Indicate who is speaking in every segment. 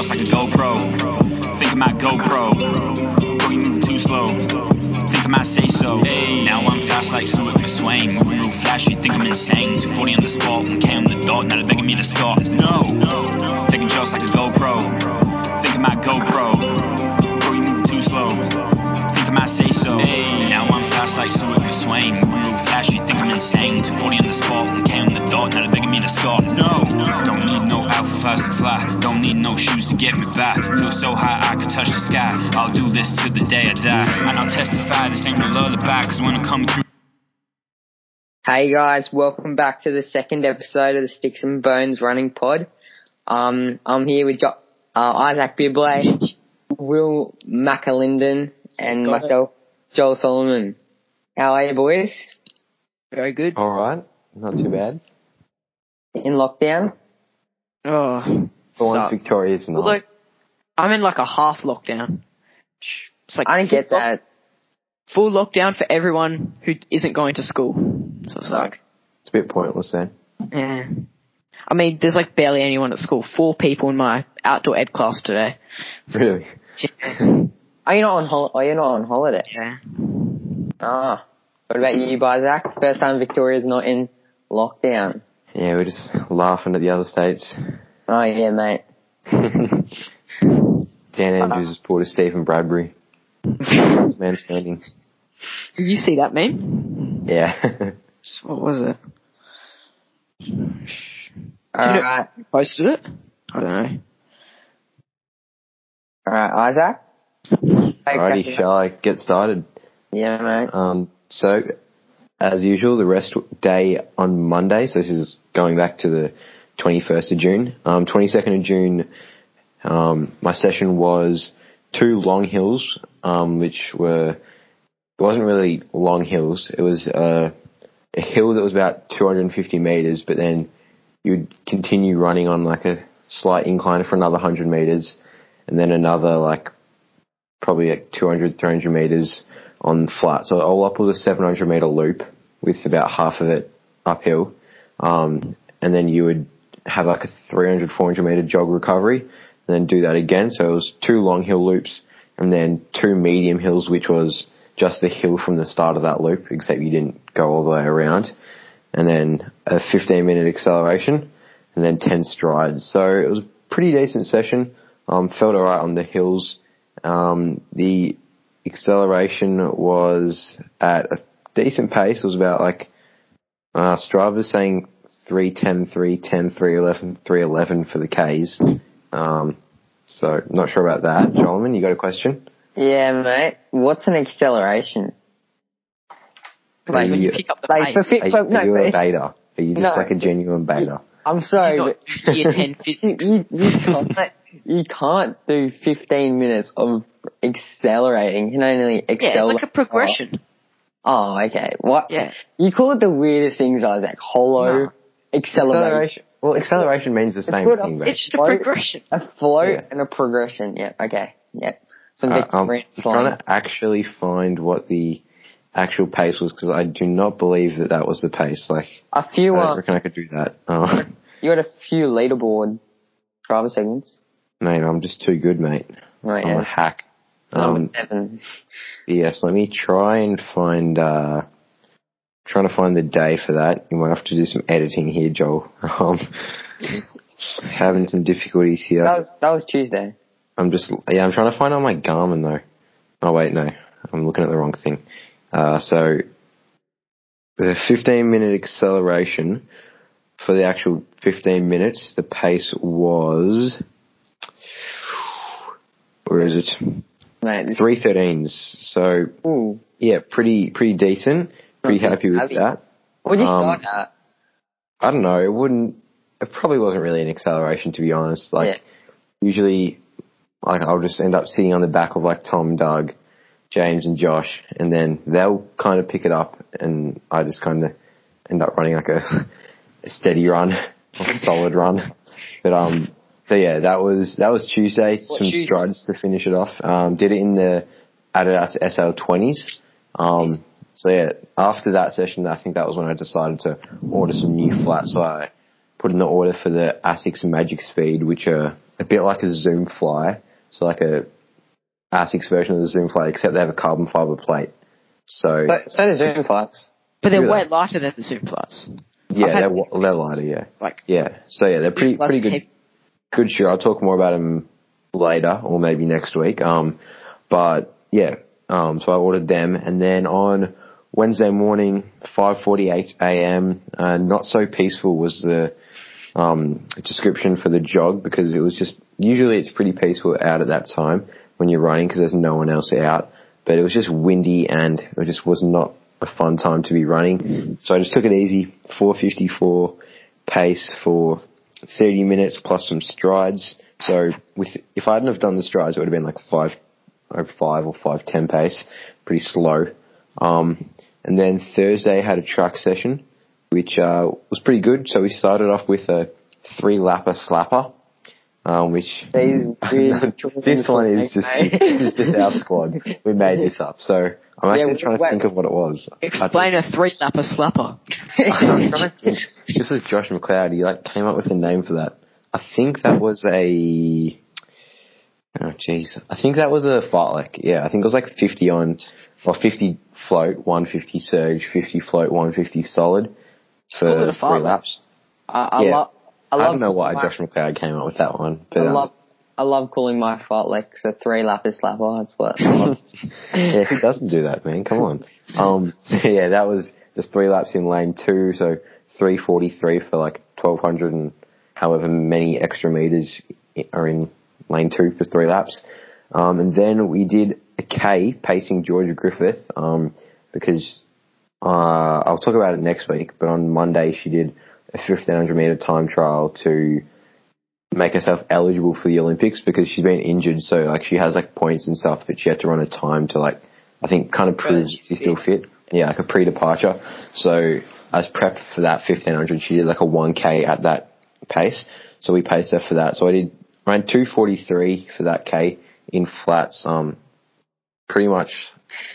Speaker 1: just like a GoPro. Think might GoPro. Bro, you moving too slow. Think I might say so. Now I'm fast like Stewart McSweyn. Moving real flashy, think I'm insane. 240 on the spot, 1K on the dot. Now they're begging me to stop. No. Taking shots like a GoPro. Think might GoPro. Bro, you moving too slow. I say so. Now I'm fast like Stewart McSweyn. Moving real flashy, think I'm insane. 240 on the spot, 1K on the dot. Now they're begging me to stop. No. Don't need no alpha flies to fly. Don't need no shoes to get me by. Feel so high I could touch the sky. I'll do this till the day I die. And I'll testify this ain't no lullaby. Cause when I come through.
Speaker 2: Hey guys, welcome back to the second episode of the Sticks and Bones Running Pod. Um, I'm here with jo- uh, Izak Bibley, Will McAlinden, and
Speaker 3: Got it.
Speaker 2: myself, Joel Solomon. How are you boys?
Speaker 3: Very good.
Speaker 4: All right, not too bad.
Speaker 2: In lockdown?
Speaker 3: Oh,
Speaker 4: For once,
Speaker 3: sucks.
Speaker 4: Victoria's not.
Speaker 3: Although, I'm in like a half lockdown. It's like
Speaker 2: I didn't get
Speaker 3: full
Speaker 2: that.
Speaker 3: Full lockdown for everyone who isn't going to school. So it's like,
Speaker 4: it's a bit pointless then.
Speaker 3: yeah. I mean, there's like barely anyone at school. Four people in my outdoor ed class today.
Speaker 4: Really?
Speaker 3: Yeah.
Speaker 2: Are you not on hol- Are you not on holiday?
Speaker 3: yeah.
Speaker 2: Ah. What about you, Izak? First time Victoria's not in lockdown.
Speaker 4: Yeah, we're just laughing at the other states.
Speaker 2: Oh yeah, mate.
Speaker 4: Dan Andrews has pulled a Stephen Bradbury. Last man standing.
Speaker 3: Did you see that meme?
Speaker 4: Yeah.
Speaker 3: What was it?
Speaker 2: Alright.
Speaker 3: Posted it? I don't know.
Speaker 2: Alright, Izak?
Speaker 4: Alrighty, shall I get started?
Speaker 2: Yeah, mate.
Speaker 4: Um, so, as usual, the rest day on Monday. So this is going back to the 21st of June. Um, 22nd of June, um, my session was two long hills, um, which were it wasn't really long hills. It was uh, a hill that was about 250 meters, but then you would continue running on like a slight incline for another 100 meters, and then another like probably like 200, 300 meters on flat. So all up was a 700 meter loop with about half of it uphill. Um, and then you would have like a 300, 400 meter jog recovery and then do that again. So it was two long hill loops and then two medium hills, which was just the hill from the start of that loop, except you didn't go all the way around. And then a 15 minute acceleration and then 10 strides. So it was a pretty decent session. Um, felt alright on the hills. Um, the acceleration was at a decent pace. It was about like, uh, Strava's saying 310, 310, 311, 311 for the Ks. Um, so not sure about that. Jolman, you got a question?
Speaker 2: Yeah, mate. What's an acceleration?
Speaker 4: Are
Speaker 3: When you
Speaker 4: you,
Speaker 3: pick up the
Speaker 2: Like
Speaker 3: pace.
Speaker 2: fi-
Speaker 4: are,
Speaker 2: for,
Speaker 4: are
Speaker 2: no,
Speaker 4: you a beta? Are you just
Speaker 2: No.
Speaker 4: like a genuine beta?
Speaker 2: I'm sorry,
Speaker 3: You're
Speaker 2: but
Speaker 3: not year 10 physics.
Speaker 2: you, you can't you can't do 15 minutes of accelerating. You can only accelerate.
Speaker 3: Yeah, it's like a progression.
Speaker 2: Oh, okay. What?
Speaker 3: Yeah.
Speaker 2: You call it the weirdest things, Izak. Hollow,
Speaker 4: No.
Speaker 2: acceleration,
Speaker 4: Acceleration. Well, acceleration means the same thing, but
Speaker 3: It's just a progression.
Speaker 2: a float,
Speaker 4: Yeah.
Speaker 2: and a progression. Yeah. Okay. Yep. Some
Speaker 4: Uh, I'm trying
Speaker 2: slang.
Speaker 4: to actually find what the actual pace was because I do not believe that that was the pace. Like,
Speaker 2: A few.
Speaker 4: I
Speaker 2: Uh,
Speaker 4: don't reckon I could do that. Oh,
Speaker 2: you had a few leaderboard driver segments.
Speaker 4: Mate, I'm just too good, mate.
Speaker 2: Right.
Speaker 4: I'm a hack.
Speaker 2: Number
Speaker 4: Um,
Speaker 2: seven.
Speaker 4: yes, let me try and find. uh Trying to find the day for that. You might have to do some editing here, Joel. Um, having some difficulties here.
Speaker 2: That was that was Tuesday.
Speaker 4: I'm just yeah, I'm trying to find out my Garmin though. Oh wait, no, I'm looking at the wrong thing. Uh, so the 15 minute acceleration for the actual 15 minutes, the pace was where is it?
Speaker 2: Mate.
Speaker 4: Three thirteens. So
Speaker 2: Ooh.
Speaker 4: yeah, pretty pretty decent. Pretty happy with
Speaker 2: happy.
Speaker 4: that.
Speaker 2: What did you
Speaker 4: Um,
Speaker 2: start at?
Speaker 4: I don't know. It wouldn't. It probably wasn't really an acceleration to be honest. Like
Speaker 2: Yeah.
Speaker 4: usually, like I'll just end up sitting on the back of like Tom, Doug, James, and Josh, and then they'll kind of pick it up, and I just kind of end up running like a, a steady run, a solid run. But um, so yeah, that was that was Tuesday.
Speaker 3: What
Speaker 4: some
Speaker 3: shoes?
Speaker 4: strides to finish it off. Um, did it in the Adidas SL20s. Um, so yeah, after that session, I think that was when I decided to order some new flats. So I put in the order for the Asics Magic Speed, which are a bit like a Zoom Fly, so like a Asics version of the Zoom Fly, except they have a carbon fiber plate. So,
Speaker 2: So, so does Zoom Flights.
Speaker 3: But they're
Speaker 4: Do
Speaker 3: way lighter than the Zoom Plus.
Speaker 4: yeah, they're, they're lighter, yeah.
Speaker 3: Like
Speaker 4: Yeah, so yeah, they're pretty pretty good. Good shoe. I'll talk more about them later or maybe next week. Um, but yeah, um, so I ordered them, and then on Wednesday morning, 5:48 a.m. Uh, not so peaceful was the um, description for the jog because it was just usually it's pretty peaceful out at that time when you're running because there's no one else out, but it was just windy and it just was not a fun time to be running. So I just took it easy, 454 pace for 30 minutes plus some strides. So with if I hadn't have done the strides, it would have been like five, or five or five ten pace, pretty slow. Um, and then Thursday had a track session, which uh, was pretty good. So we started off with a three lapper slapper, um, which
Speaker 2: These
Speaker 4: this one is just this is just our squad. We made this up. So I'm
Speaker 2: Yeah,
Speaker 4: actually trying to
Speaker 2: wait.
Speaker 4: think of what it was.
Speaker 3: explain a three lapper slapper.
Speaker 4: I'm trying to think. This is Josh McLeod. He like came up with a name for that. I think that was a. Oh jeez, I think that was a fartlek. Yeah, I think it was like 50 on, or 50 float, 150 surge, 50 float, 150 solid
Speaker 3: Call
Speaker 4: for
Speaker 3: a
Speaker 4: three laps.
Speaker 2: I, I,
Speaker 4: Yeah.
Speaker 2: love. I,
Speaker 4: I, don't know why
Speaker 2: my-
Speaker 4: Josh McLeod came up with that one, but
Speaker 2: I
Speaker 4: um,
Speaker 2: love. I love calling my fartleks a three lapper slapper. That's what.
Speaker 4: Yeah, who doesn't do that, man? Come on. Um, so yeah, that was just three laps in lane two, so 343 for like 1200 and however many extra meters are in lane two for three laps. Um, and then we did a K pacing Georgia Griffith, um, because, uh, I'll talk about it next week, but on Monday she did a 1500 meter time trial to make herself eligible for the Olympics because she's been injured. So like she has like points and stuff, but she had to run a time to like I think kind of prove
Speaker 2: she's
Speaker 4: she's still fit. Yeah, like a pre-departure. So as prep for that 1500, she did like a 1k at that pace. So we paced her for that. So I did ran 243 for that k in flats. Um, pretty much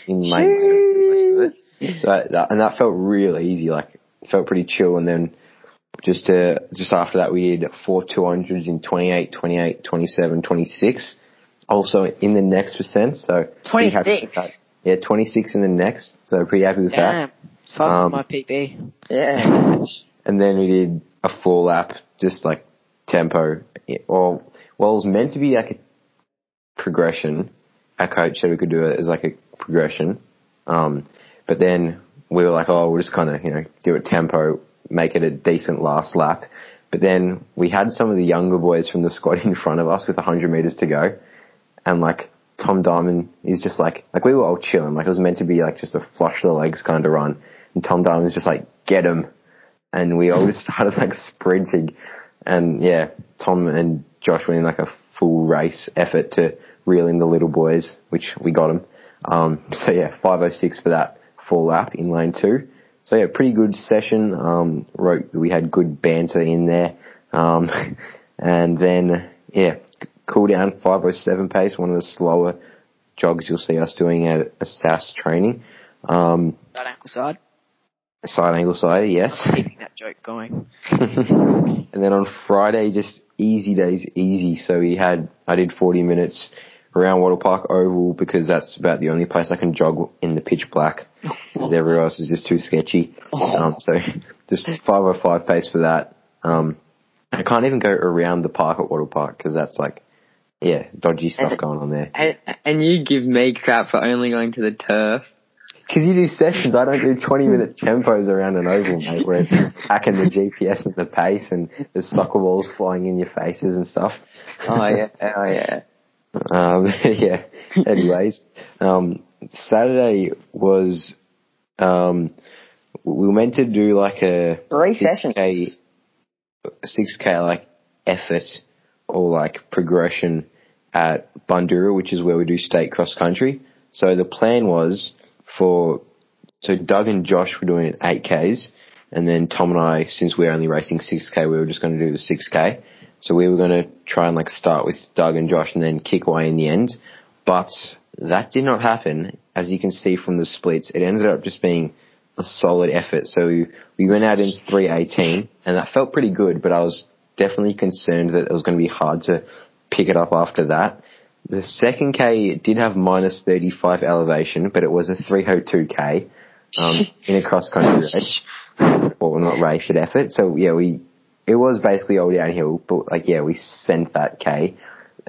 Speaker 4: in lane two for most of it. So that, that- and that felt really easy. Like felt pretty chill. And then just uh, just after that, we did four 200s in 28, 28, 27, 26. Also in the next percent. So pretty happy with
Speaker 2: 26?
Speaker 4: Yeah, 26 in the next. So pretty happy with that.
Speaker 3: It's faster
Speaker 4: Um,
Speaker 3: than my PB.
Speaker 2: yeah.
Speaker 4: And then we did a full lap, just like tempo. Or well, it was meant to be like a progression. Our coach said we could do it as like a progression. Um, but then we were like, oh, we'll just kind of you know do it tempo, make it a decent last lap. But then we had some of the younger boys from the squad in front of us with 100 meters to go, and like Tom Diamond is just like like we were all chilling. Like it was meant to be like just a flush the legs kind of run, and Tom was just like get him, and we all just started like sprinting, and yeah, Tom and Josh went in like a full race effort to reel in the little boys, which we got them. Um, so yeah, 506 for that full lap in lane two. So yeah, pretty good session. Um, wrote we had good banter in there, um, and then yeah, cool down 507 pace, one of the slower jogs you'll see us doing at a SAS training. Um,
Speaker 3: That ankle side.
Speaker 4: Side angle side, yes.
Speaker 3: Keeping that joke going.
Speaker 4: and then on Friday, just easy days, easy. So we had, I did 40 minutes around Wattle Park Oval because that's about the only place I can jog in the pitch black because everywhere else is just too sketchy. Um, so just 505 pace for that. Um, I can't even go around the park at Wattle Park because that's like, yeah, dodgy stuff going on there.
Speaker 2: And, and you give me crap for only going to the turf.
Speaker 4: Because you do sessions, I don't do 20 minute tempos around an oval, mate, where it's hacking the GPS and the pace and there's soccer balls flying in your faces and stuff.
Speaker 2: Oh yeah, oh yeah.
Speaker 4: Um, yeah. Anyways, um, Saturday was, um, we were meant to do like a
Speaker 2: Three
Speaker 4: 6K, 6K like effort or like progression at Bundoora, which is where we do state cross country. So the plan was for, so Doug and Josh were doing it 8Ks and then Tom and I, since we're only racing 6K, we were just going to do the 6K. So we were going to try and like start with Doug and Josh and then kick away in the end. But that did not happen. As you can see from the splits, it ended up just being a solid effort. So we, we went out in 318 and that felt pretty good, but I was definitely concerned that it was going to be hard to pick it up after that. The second K did have minus 35 elevation, but it was a 302K, um, in a cross country race. Well, not race, but effort. So yeah, we, it was basically all downhill, but like, yeah, we sent that K.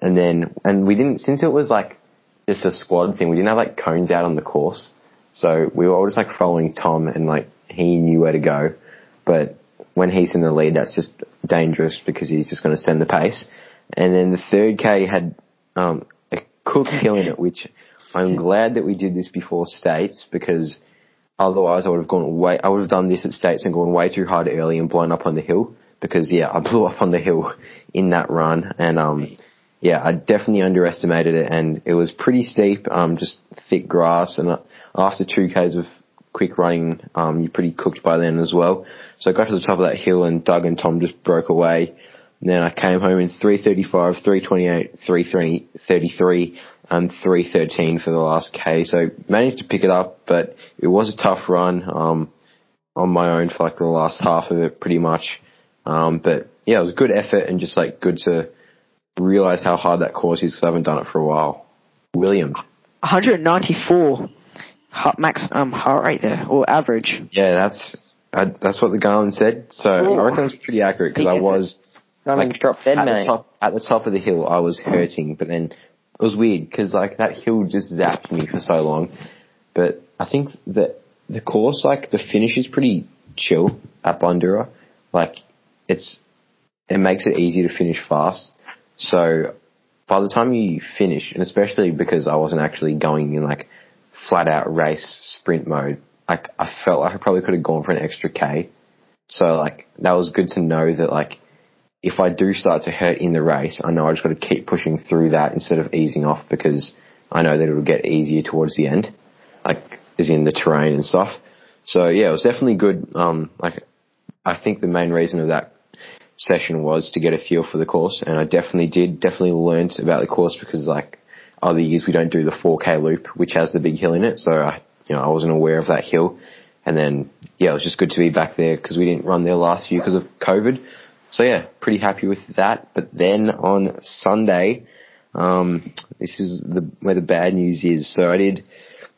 Speaker 4: And then, and we didn't, since it was like just a squad thing, we didn't have like cones out on the course. So we were all just like following Tom and like he knew where to go. But when he's in the lead, that's just dangerous because he's just going to send the pace. And then the third K had um, a cooked hill in it, which I'm glad that we did this before states because otherwise I would have gone way. I would have done this at states and gone way too hard early and blown up on the hill because yeah, I blew up on the hill in that run and um yeah, I definitely underestimated it and it was pretty steep, um just thick grass and uh, after two k's of quick running, um you're pretty cooked by then as well. So I got to the top of that hill and Doug and Tom just broke away. And then I came home in 335, 328, 333, and 313 for the last K. So managed to pick it up, but it was a tough run, um, on my own for like the last half of it pretty much. Um, but yeah, it was a good effort and just like good to realize how hard that course is because I haven't done it for a while. William.
Speaker 3: 194 heart, max um, heart rate there, or average.
Speaker 4: Yeah, that's I, that's what the Garmin said. So
Speaker 2: Ooh.
Speaker 4: I reckon it's pretty accurate because I was
Speaker 2: I mean,
Speaker 4: like
Speaker 2: drop dead,
Speaker 4: at
Speaker 2: mate.
Speaker 4: the top at the top of the hill. I was hurting, but then it was weird because like that hill just zapped me for so long. But I think that the course, like the finish, is pretty chill at Bundoora. Like it's it makes it easy to finish fast. So by the time you finish, and especially because I wasn't actually going in like flat out race sprint mode, like I felt like I probably could have gone for an extra K. So like that was good to know that like if I do start to hurt in the race, I know I just got to keep pushing through that instead of easing off because I know that it'll get easier towards the end, like as in the terrain and stuff. So yeah, it was definitely good. Um, like I think the main reason of that session was to get a feel for the course, and I definitely did. Definitely learnt about the course because like other years we don't do the 4K loop, which has the big hill in it. So I, you know, I wasn't aware of that hill, and then yeah, it was just good to be back there because we didn't run there last year because of COVID. So yeah, pretty happy with that. But then on Sunday, um, this is the where the bad news is. So I did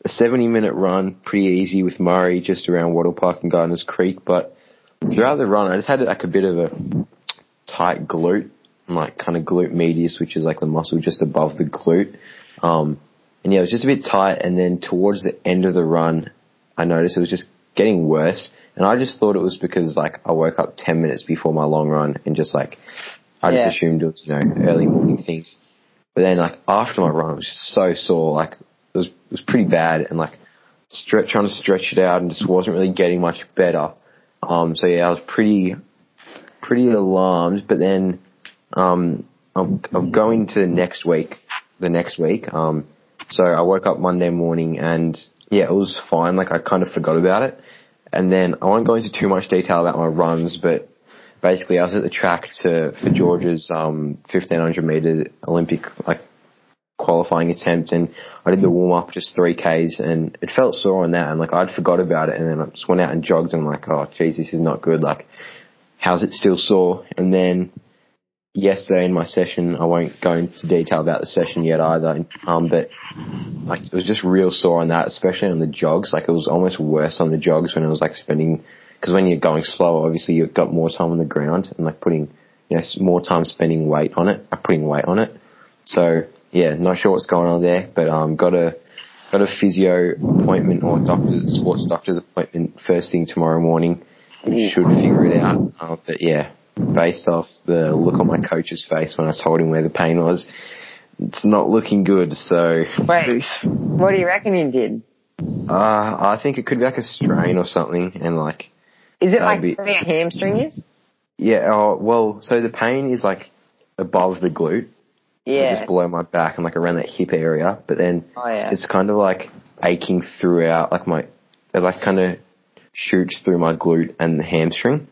Speaker 4: a 70 minute run, pretty easy with Murray, just around Wattle Park and Gardiner's Creek. But throughout the run, I just had like a bit of a tight glute, like kind of glute medius, which is like the muscle just above the glute. Um, and yeah, it was just a bit tight. And then towards the end of the run, I noticed it was just getting worse. And I just thought it was because like I woke up 10 minutes before my long run and just like, I
Speaker 2: Yeah.
Speaker 4: just assumed it was, you know, early morning things. But then like after my run, I was just so sore. Like it was, it was pretty bad and like stretch, trying to stretch it out and just wasn't really getting much better. Um, so yeah, I was pretty, pretty alarmed. But then, um, I'm, I'm going to next week, the next week. Um, so I woke up Monday morning and yeah, it was fine. Like I kind of forgot about it. And then I won't go into too much detail about my runs, but basically I was at the track to, for George's, um, 1500 meter Olympic, like, qualifying attempt and I did the warm up just three Ks and it felt sore on that and like I'd forgot about it and then I just went out and jogged and I'm like, oh geez, this is not good. Like, how's it still sore? And then yesterday in my session, I won't go into detail about the session yet either. Um, but like it was just real sore on that, especially on the jogs. Like it was almost worse on the jogs when it was like spending, because when you're going slower, obviously you've got more time on the ground and like putting, you know, more time spending weight on it, uh, putting weight on it. So yeah, not sure what's going on there, but um, got a got a physio appointment or doctor, sports doctor's appointment first thing tomorrow morning. Should figure it out. Uh, but yeah, based off the look on my coach's face when I told him where the pain was, it's not looking good. So
Speaker 2: Wait, what do you reckon you did?
Speaker 4: uh, I think it could be like a strain or something, and like
Speaker 2: Is it like
Speaker 4: be-
Speaker 2: where your hamstring is?
Speaker 4: yeah, oh, well, so the pain is like above the glute,
Speaker 2: Yeah.
Speaker 4: just below my back and like around that hip area, but then
Speaker 2: Oh yeah.
Speaker 4: it's kind of like aching throughout, like my, it like kind of shoots through my glute and the hamstring.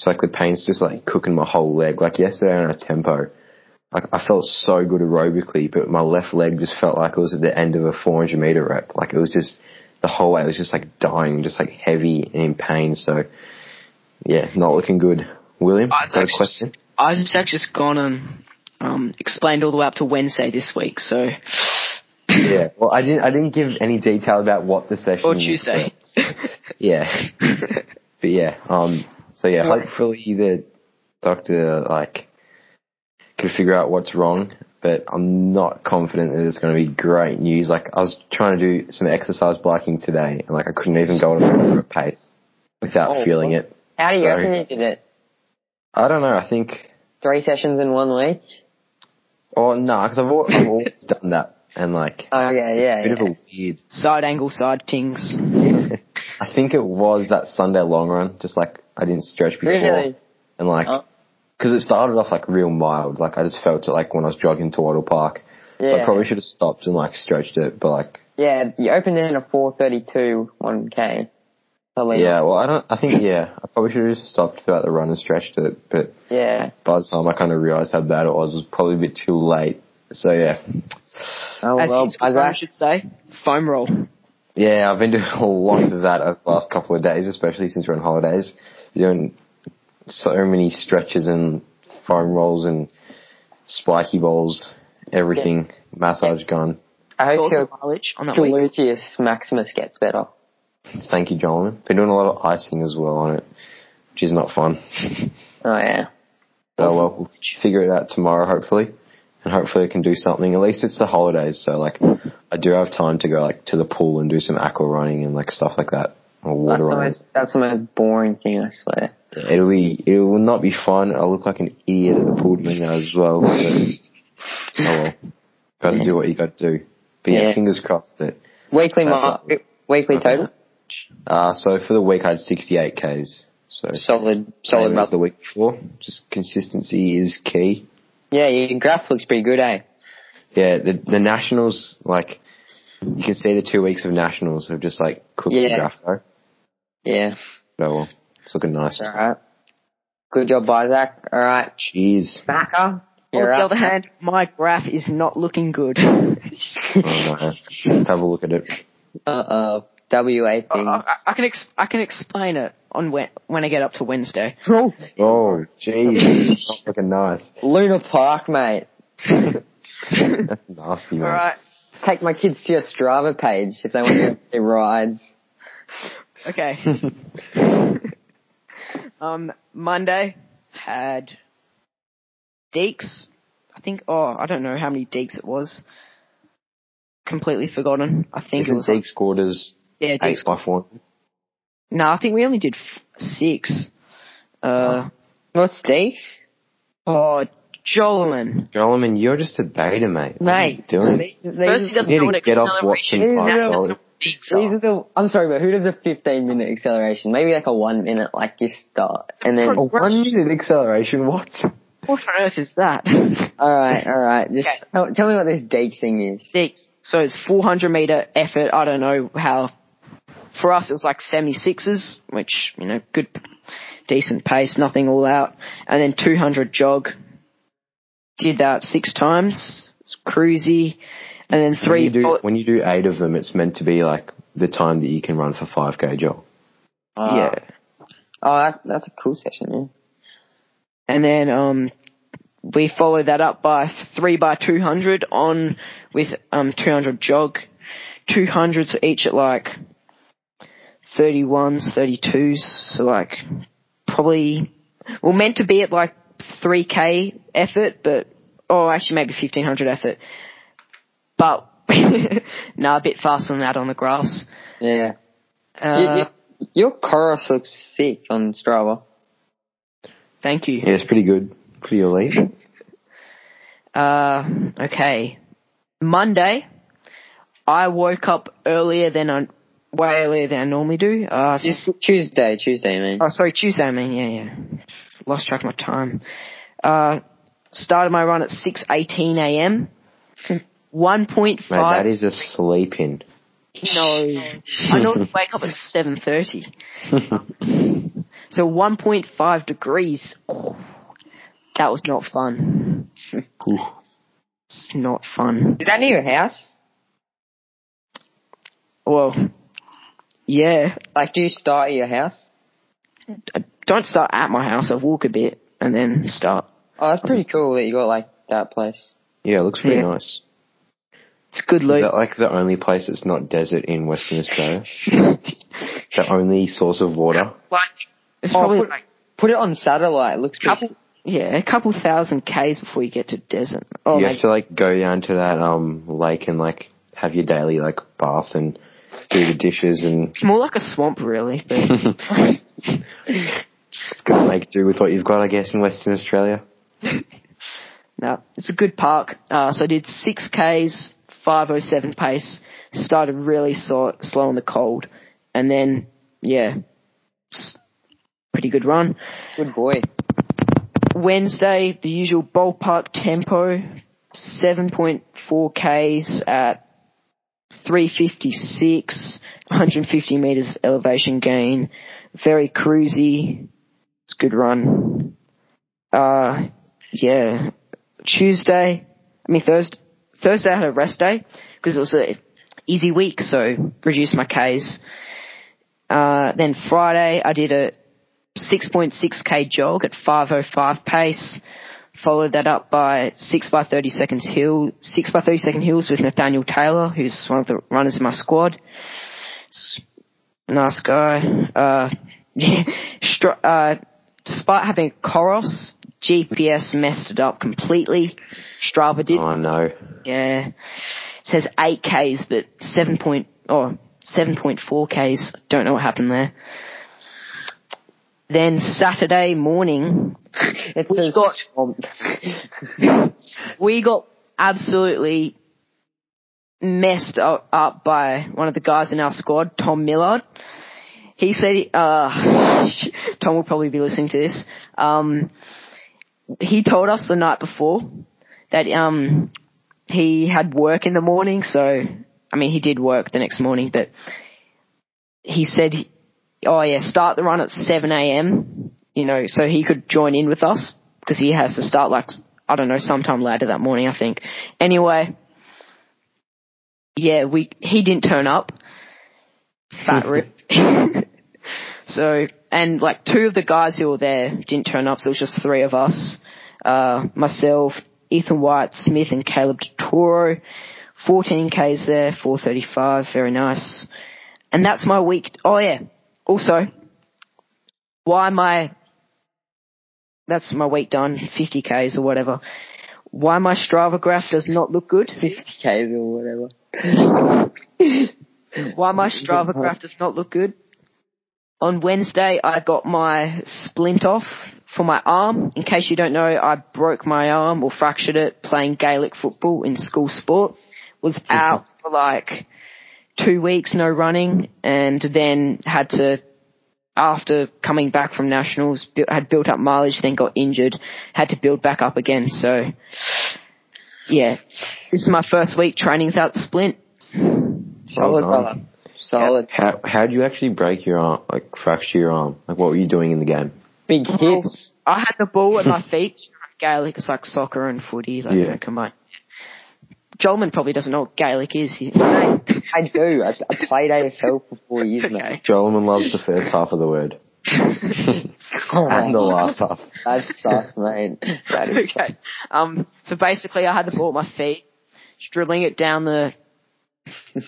Speaker 4: So like the pain's just like cooking my whole leg. Like yesterday on a tempo, like I felt so good aerobically, but my left leg just felt like it was at the end of a 400 meter rep. Like it was just the whole way It was just like dying, just like heavy and in pain. So yeah, not looking good. William,
Speaker 3: Izak's
Speaker 4: got a
Speaker 3: just-
Speaker 4: question?
Speaker 3: Izak's just gone and um, explained all the way up to Wednesday this week, so
Speaker 4: Yeah. Well, I didn't. I didn't give any detail about what the session.
Speaker 3: or
Speaker 4: was.
Speaker 3: Tuesday.
Speaker 4: Yeah. but yeah. Um. So yeah,
Speaker 3: Right.
Speaker 4: hopefully the doctor like could figure out what's wrong. But I'm not confident that it's going to be great news. Like I was trying to do some exercise biking today, and like I couldn't even go at a moderate pace without
Speaker 2: Oh,
Speaker 4: feeling it.
Speaker 2: How do you
Speaker 4: Sorry.
Speaker 2: reckon you did it?
Speaker 4: I don't know. I think.
Speaker 2: Three sessions in one week?
Speaker 4: Oh no, because I've, I've always done that, and like
Speaker 2: Oh yeah, yeah.
Speaker 4: a bit
Speaker 2: yeah.
Speaker 4: of a weird.
Speaker 3: side angle, side tings.
Speaker 4: I think it was that Sunday long run. Just like I didn't stretch before,
Speaker 2: Really?
Speaker 4: and like
Speaker 2: Oh.
Speaker 4: because it started off like real mild. Like I just felt it like when I was jogging to Wattle Park. So I probably should have stopped and like stretched it, but like
Speaker 2: Yeah, you opened it in a 432 1k. Probably.
Speaker 4: yeah, well I don't. I think yeah, I probably should have just stopped throughout the run and stretched it. But
Speaker 2: Yeah.
Speaker 4: by the time I kind of realized how bad it was, it was probably a bit too late. So yeah,
Speaker 2: Oh
Speaker 3: As
Speaker 2: well,
Speaker 3: you I should say, foam roll.
Speaker 4: yeah, I've been doing a lot of that over the last couple of days, especially since we're on holidays. Doing so many stretches and foam rolls and spiky balls, everything, massage gun.
Speaker 2: I hope
Speaker 3: Also
Speaker 2: your
Speaker 3: mileage on that week.
Speaker 2: gluteus maximus gets better.
Speaker 4: Thank you, Jolman. Been doing a lot of icing as well on it, which is not fun.
Speaker 2: Oh yeah.
Speaker 4: But oh well, we'll figure it out tomorrow, hopefully. And hopefully I can do something. At least it's the holidays, so like, I do have time to go like to the pool and do some aqua running and like stuff like that.
Speaker 2: That's the, most, that's the most boring thing, I swear.
Speaker 4: It'll be, it will not be fun. I'll look like an idiot at the pool doing as well. Oh well. Gotta do what you gotta do. But yeah,
Speaker 2: Yeah.
Speaker 4: fingers crossed that.
Speaker 2: Weekly mark,
Speaker 4: it.
Speaker 2: weekly total.
Speaker 4: Uh, so for the week I had 68 Ks. So
Speaker 2: Solid, solid. Rub.
Speaker 4: the week before. Just consistency is key.
Speaker 2: Yeah, your graph looks pretty good, eh?
Speaker 4: Yeah, the the nationals like you can see the two weeks of nationals have just like cooked the graph though.
Speaker 2: Yeah.
Speaker 4: Oh well, it's looking nice.
Speaker 2: All right. Good job, Izak. All right,
Speaker 4: Cheers.
Speaker 2: Macca.
Speaker 3: On
Speaker 2: You're
Speaker 3: the
Speaker 2: up.
Speaker 3: other hand, my graph is not looking good.
Speaker 4: Oh, no. Let's have a look at it.
Speaker 2: Uh oh. WA
Speaker 3: I,
Speaker 2: thing.
Speaker 3: I, I can ex- I can explain it on when when I get up to Wednesday.
Speaker 2: Oh,
Speaker 4: Oh, jeez, it's not looking nice.
Speaker 2: Luna Park, mate.
Speaker 4: That's nasty, man.
Speaker 3: All right.
Speaker 2: Take my kids to your Strava page if they want to do rides.
Speaker 3: Okay. um, Monday had Deeks. I think. Oh, I don't know how many Deeks it was. Completely forgotten. I think it
Speaker 4: Isn't
Speaker 3: was.
Speaker 4: Deek's quarters
Speaker 3: yeah,
Speaker 4: eight by four?
Speaker 3: No, I think we only did f- six. Uh,
Speaker 2: What's these?
Speaker 3: oh, Jolman.
Speaker 4: Jolman, you're just a beta, mate. What are you
Speaker 2: Mate,
Speaker 4: doing?
Speaker 2: these, these,
Speaker 3: First, he doesn't
Speaker 4: You
Speaker 3: know what
Speaker 4: get off
Speaker 3: acceleration
Speaker 4: watching
Speaker 3: is. Now he
Speaker 4: Park
Speaker 3: doesn't know
Speaker 4: Road.
Speaker 3: what Deeks
Speaker 2: these
Speaker 3: are.
Speaker 2: are the. I'm sorry, but who does a 15 minute acceleration? Maybe like a one minute, like you start, and then.
Speaker 4: Oh, a one minute acceleration, what?
Speaker 3: What on earth is that?
Speaker 2: All right, all right. Just
Speaker 3: Okay.
Speaker 2: tell, tell me what this date thing is.
Speaker 3: Deeks. So it's 400 meter effort. I don't know how. For us, it was like 76s, which you know, good, decent pace, nothing all out, and then 200 jog. Did that six times. It's cruisy, and then
Speaker 4: When
Speaker 3: three.
Speaker 4: you, do,
Speaker 3: bullet-
Speaker 4: when you do eight of them, it's meant to be like the time that you can run for 5k jog.
Speaker 3: yeah,
Speaker 2: Oh, that's that's a cool session, man.
Speaker 3: and then um, we followed that up by three by 200 on with um 200 jog, 200s each at like 31s, 32s, so like probably well meant to be at like 3k effort, but oh actually maybe 1500 effort, but no a bit faster than that on the grass.
Speaker 2: Yeah.
Speaker 3: Uh,
Speaker 2: You- you- your chorus looks sick on Strava.
Speaker 3: Thank you.
Speaker 4: Yeah, it's pretty good. Pretty elite.
Speaker 3: Uh, okay. Monday, I woke up earlier than I, way earlier than I normally do. Uh,
Speaker 2: Just Tuesday, Tuesday, man.
Speaker 3: oh, sorry, Tuesday, I mean, yeah, yeah. Lost track of my time. Uh, started my run at 6.18 a.m. 1.5.
Speaker 4: Mate, that is a sleep in.
Speaker 3: no. I normally wake up at 7.30. So 1.5 degrees. Oh, that was not fun. It's not fun.
Speaker 2: Is that near your house?
Speaker 3: Well, Yeah,
Speaker 2: Like, do you start at your house?
Speaker 3: I don't start at my house. I walk a bit and then start.
Speaker 2: Oh, that's pretty cool that you got like that place.
Speaker 4: Yeah, it looks pretty
Speaker 3: Yeah.
Speaker 4: nice.
Speaker 3: It's good
Speaker 4: Is that like the only place that's not desert in Western Australia? the only source of water?
Speaker 3: like it's
Speaker 2: Oh,
Speaker 3: probably
Speaker 2: put-
Speaker 3: like
Speaker 2: Put it on satellite. It looks
Speaker 3: couple.
Speaker 2: pretty.
Speaker 3: Yeah, a couple thousand k's before you get to desert. Oh,
Speaker 4: you
Speaker 3: maybe-
Speaker 4: have to like go down to that um lake and like have your daily like bath and do the dishes and
Speaker 3: it's more like a swamp, really. But
Speaker 4: it's gonna make do with what you've got, I guess, in Western Australia.
Speaker 3: no, it's a good park. Uh, so I did six k's, five oh seven pace. Started really slow, slow in the cold, and then yeah, pretty good run.
Speaker 2: Good boy.
Speaker 3: Wednesday, the usual ballpark tempo, 7.4 Ks at 356, 150 meters of elevation gain. Very cruisy. It's a good run. Uh, yeah. Tuesday, I mean Thursday, Thursday I had a rest day because it was an easy week, so reduced my Ks. Uh, then Friday I did a 6.6k jog at 505 pace. Followed that up by 6 by 30 seconds hill, 6 by 30 second hills with Nathaniel Taylor, who's one of the runners in my squad. Nice guy. Uh, str- uh, despite having a Coros, GPS messed it up completely. Strava did.
Speaker 4: Oh no.
Speaker 3: Yeah. It says 8 Ks, but 7 point, or 7.4 Ks. Don't know what happened there. Then Saturday morning,
Speaker 2: It
Speaker 3: We got- we got absolutely messed up by one of the guys in our squad, Tom Millard. He said, uh, Tom will probably be listening to this. Um, he told us the night before that, um, he had work in the morning, so, I mean, he did work the next morning, but he said, oh yeah, start the run at 7 a.m., you know, so he could join in with us, because he has to start like, I don't know, sometime later that morning, I think. Anyway, yeah, we, he didn't turn up. Fat rip. so, and like two of the guys who were there didn't turn up, so it was just three of us. Uh, myself, Ethan White, Smith, and Caleb Toro. 14 Ks there, 435, very nice. And that's my week. Oh yeah. Also, why my, that's my week done, 50 Ks or whatever. Why my Strava graph does not look good.
Speaker 2: 50k or whatever.
Speaker 3: Why my Strava graph does not look good. On Wednesday, I got my splint off for my arm. In case you don't know, I broke my arm or fractured it playing Gaelic football in school sport. Was out for like two weeks, no running, and then had to, after coming back from nationals, had built up mileage, then got injured, had to build back up again. So, yeah, this is my first week training without splint.
Speaker 2: Solid,
Speaker 4: Well
Speaker 2: brother. Solid.
Speaker 4: How how would you actually break your arm, like fracture your arm? Like what were you doing in the game?
Speaker 2: Big hits.
Speaker 3: I had the ball at my feet. Gaelic is like soccer and footy, like
Speaker 4: Yeah.
Speaker 3: yeah. combined. Jolman probably doesn't know what Gaelic is. He-
Speaker 2: I do. I, I played AFL for four years, mate.
Speaker 3: okay.
Speaker 4: Jolman loves the first half of the word and the last half.
Speaker 2: That's sus, mate. That is
Speaker 3: okay. Um. So basically, I had the ball at my feet, dribbling it down the,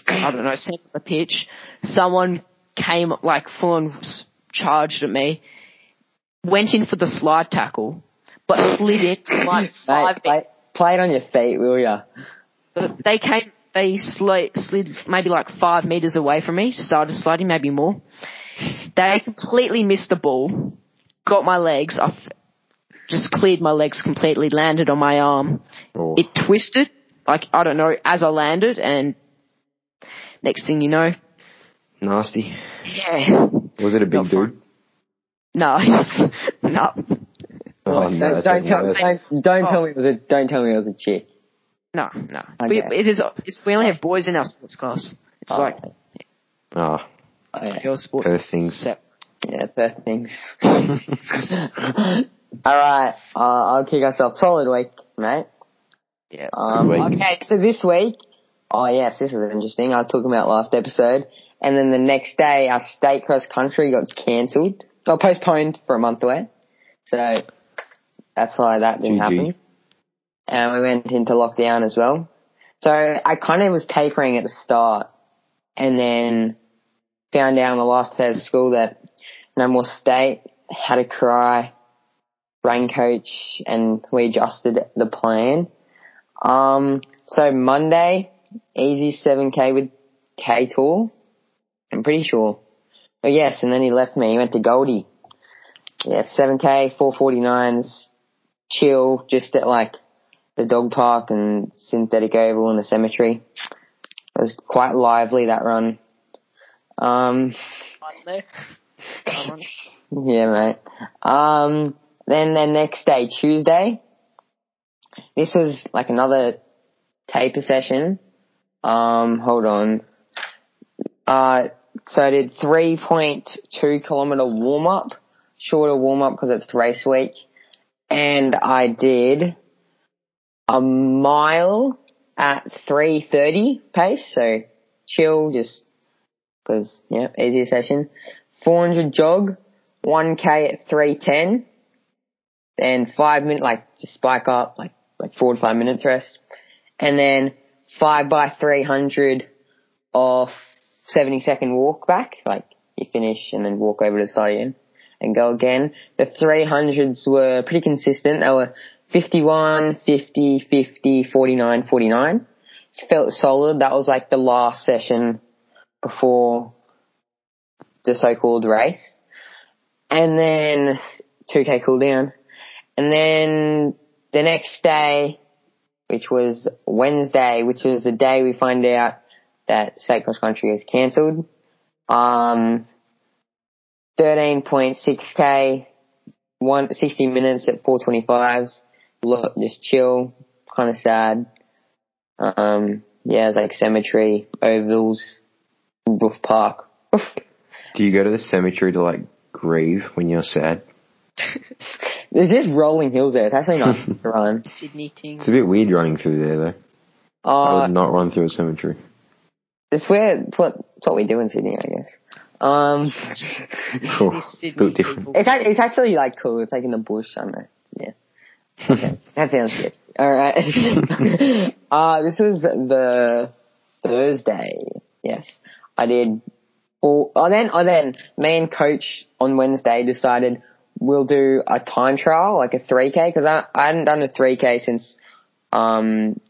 Speaker 3: I don't know, of the pitch. Someone came like full on charged at me, went in for the slide tackle, but slid it like five
Speaker 2: Mate, play, play it on your feet, will ya?
Speaker 3: they came, they slid, slid maybe like five meters away from me, started sliding, maybe more. They completely missed the ball, got my legs, I just cleared my legs completely, landed on my arm.
Speaker 4: Oh.
Speaker 3: It twisted, like, I don't know, as I landed, and next thing you know,
Speaker 4: Nasty.
Speaker 3: yeah,
Speaker 4: Was it a big
Speaker 3: Not
Speaker 4: dude?
Speaker 3: no, it's, no.
Speaker 4: Oh,
Speaker 2: don't,
Speaker 4: no,
Speaker 2: don't tell,
Speaker 4: worse.
Speaker 2: don't, don't tell me it was a don't tell me it was a chick.
Speaker 3: No, no.
Speaker 2: Okay.
Speaker 3: We, it is, it's, we only have boys in our sports class. It's
Speaker 2: Oh,
Speaker 3: like,
Speaker 4: Oh,
Speaker 2: oh, yeah.
Speaker 3: your sports
Speaker 4: Perth things.
Speaker 3: Sep-
Speaker 2: Yeah, first things. Alright, uh, I'll kick us off. Solid week, mate.
Speaker 3: Yeah.
Speaker 2: Um, okay, so this week, Oh yes, this is interesting. I was talking about last episode, and then the next day our state cross country got cancelled, got postponed for a month away. So that's why that didn't
Speaker 4: GG.
Speaker 2: happen. And we went into lockdown as well. So I kind of was tapering at the start, and then found out on the last day of school that no more state had to cry, rain coach, and we adjusted the plan. Um, so Monday, easy 7k with K Tour. I'm pretty sure. Oh yes, and then he left me. He went to Goldie. Yeah, 7k, 449s, chill, just at like the dog park and synthetic oval and the cemetery. It was quite lively that run. Um, yeah, mate. Um, then the next day, Tuesday, this was like another taper session. Um, hold on. Uh, so I did 3.2 kilometer warm up, shorter warm up because it's race week. And I did a mile at 3.30 pace, so chill, just because, yeah, easier session. 400 jog, 1k at 310, then five minute, like, just spike up, like, like four to five minutes rest. And then five by 300 off 70 second walk back, like, you finish and then walk over to the stadium and go again. The 300s were pretty consistent. They were 51, 50, 50, 49, 49. It felt solid. That was like the last session before the so-called race. And then 2k cool down. And then the next day, which was Wednesday, which was the day we find out that state cross country is cancelled. Um, 13.6k, one, 60 minutes at 425s. Look, just chill, kind of sad. Um, yeah, it's like cemetery, ovals, roof park.
Speaker 4: Do you go to the cemetery to like grieve when you're sad?
Speaker 2: There's just rolling hills there. It's actually nice to run.
Speaker 3: Sydney ting.
Speaker 4: It's a bit weird running through there though. I
Speaker 2: Uh,
Speaker 4: would not run through a cemetery.
Speaker 2: it's where, it's what, it's what we do in Sydney, I guess. Um,
Speaker 4: Oh,
Speaker 3: These Sydney people.
Speaker 2: it's, it's actually like cool. It's like in the bush, I don't know. Yeah. Okay. That sounds good. Alright. uh, this was the Thursday. Yes. I did, or, oh then, oh then, me and coach on Wednesday decided we'll do a time trial, like a 3k, cause I, I hadn't done a 3k since, um,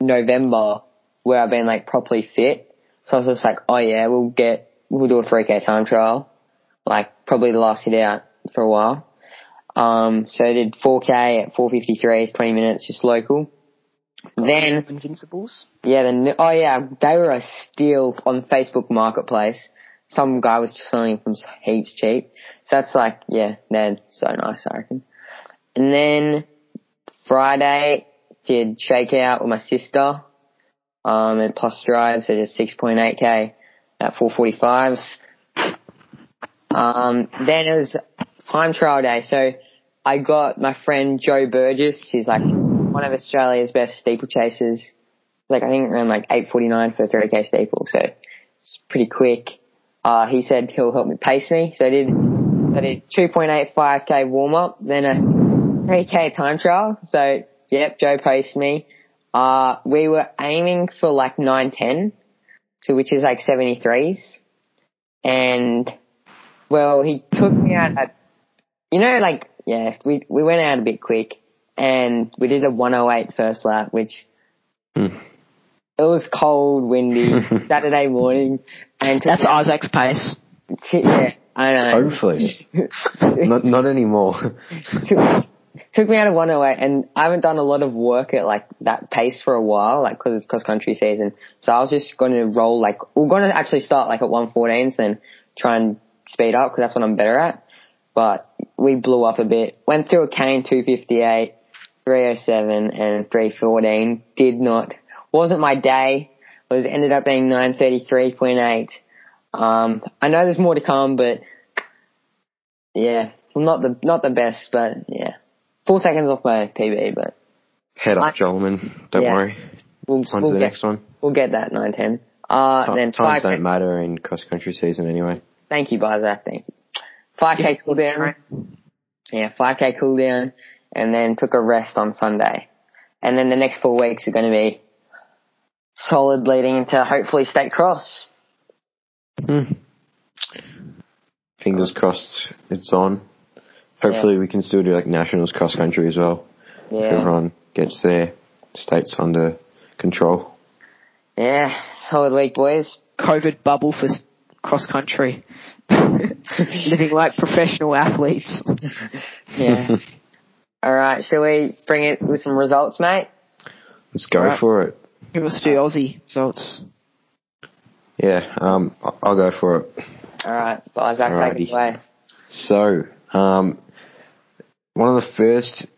Speaker 2: November, where I've been like properly fit. So I was just like, oh yeah, we'll get, we'll do a 3k time trial. Like, probably the last hit out for a while. Um, so I did 4k at 453s, 20 minutes, just local. Then,
Speaker 3: Invincibles.
Speaker 2: yeah, then, oh yeah, they were a steal on Facebook Marketplace. Some guy was just selling them from heaps cheap. That's like, yeah, they're so nice, I reckon. And then Friday, did shakeout with my sister, um, at plus stride, so just 6.8k at 445s. Um, then it was time trial day, so I got my friend Joe Burgess, he's like one of Australia's best steeplechasers like I think around like 8:49 for a 3k steeple, so it's pretty quick. Uh, he said he'll help me pace me, so I did. I did 2.85k warm up, then a 3k time trial. So yep, Joe paced me. Uh, we were aiming for like 910, so which is like 73s, and well, he took me out at, you know, like yeah, we we went out a bit quick, and we did a 108 first lap, which
Speaker 4: Hmm.
Speaker 2: it was cold, windy, Saturday morning, and
Speaker 3: That's Izak's pace.
Speaker 2: yeah, I know.
Speaker 4: Hopefully. not not anymore.
Speaker 2: took, took me out of 108, and I haven't done a lot of work at like that pace for a while, like because it's cross country season. So I was just going to roll like we're going to actually start like at 114s, then try and speed up because that's what I'm better at. But we blew up a bit. Went through a cane 258, 307, and 314. Did not wasn't my day. Was ended up being 933.8. Um, I know there's more to come, but yeah, not the not the best, but yeah, four seconds off my PB, but
Speaker 4: Head up,
Speaker 2: I-
Speaker 4: Jolman. Don't
Speaker 2: Yeah.
Speaker 4: worry.
Speaker 2: We'll,
Speaker 4: On to
Speaker 2: we'll
Speaker 4: the
Speaker 2: get,
Speaker 4: next one.
Speaker 2: We'll get that nine ten. Uh,
Speaker 4: Ti-
Speaker 2: then
Speaker 4: Times
Speaker 2: 5K.
Speaker 4: don't matter in cross country season anyway.
Speaker 2: Thank you, Barzak. Thank you. 5k cool down. Yeah, 5k cool down. And then took a rest on Sunday. And then the next four weeks are going to be solid leading into hopefully state cross.
Speaker 4: Hmm. Fingers crossed it's on. Hopefully we can still do like nationals cross country as well. If
Speaker 2: Yeah.
Speaker 4: everyone gets their states under control.
Speaker 2: Yeah, solid week, boys.
Speaker 3: COVID bubble for cross country. Living like professional athletes.
Speaker 2: Yeah. Alright, shall we bring it with some results, mate?
Speaker 4: Let's go
Speaker 3: Alright.
Speaker 4: for it.
Speaker 3: Give us the Aussie results.
Speaker 4: Yeah, um, I'll go for it.
Speaker 2: Alright, Barzak, take
Speaker 4: Alrighty.
Speaker 2: it away.
Speaker 4: So, um, one of the first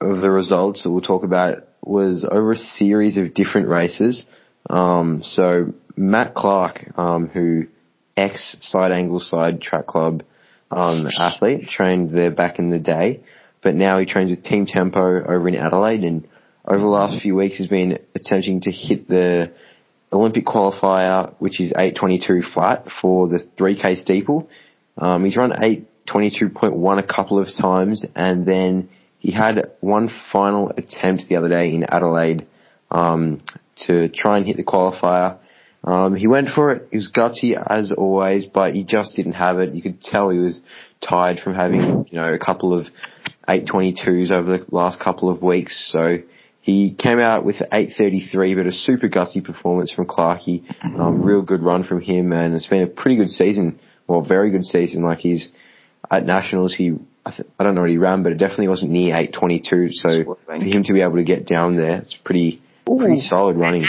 Speaker 4: of the results that we'll talk about was over a series of different races. Um, so Matt Clark, um, who ex Side Angle Side Track Club um, athlete, trained there back in the day, but now he trains with Team Tempo over in Adelaide, and over the last few weeks he's been attempting to hit the Olympic qualifier, which is 8:22 flat for the 3k steeple. Um, he's run 8:22.1 a couple of times, and then he had one final attempt the other day in Adelaide um, to try and hit the qualifier. Um, he went for it. He was gutsy as always, but he just didn't have it. You could tell he was tired from having, you know, a couple of 822s over the last couple of weeks. So he came out with 833, but a super gutsy performance from Clarkey. Um, real good run from him, and it's been a pretty good season. Well, very good season. Like he's at nationals, he I, th- I don't know what he ran, but it definitely wasn't near 822. So for him to be able to get down there, it's pretty pretty solid running.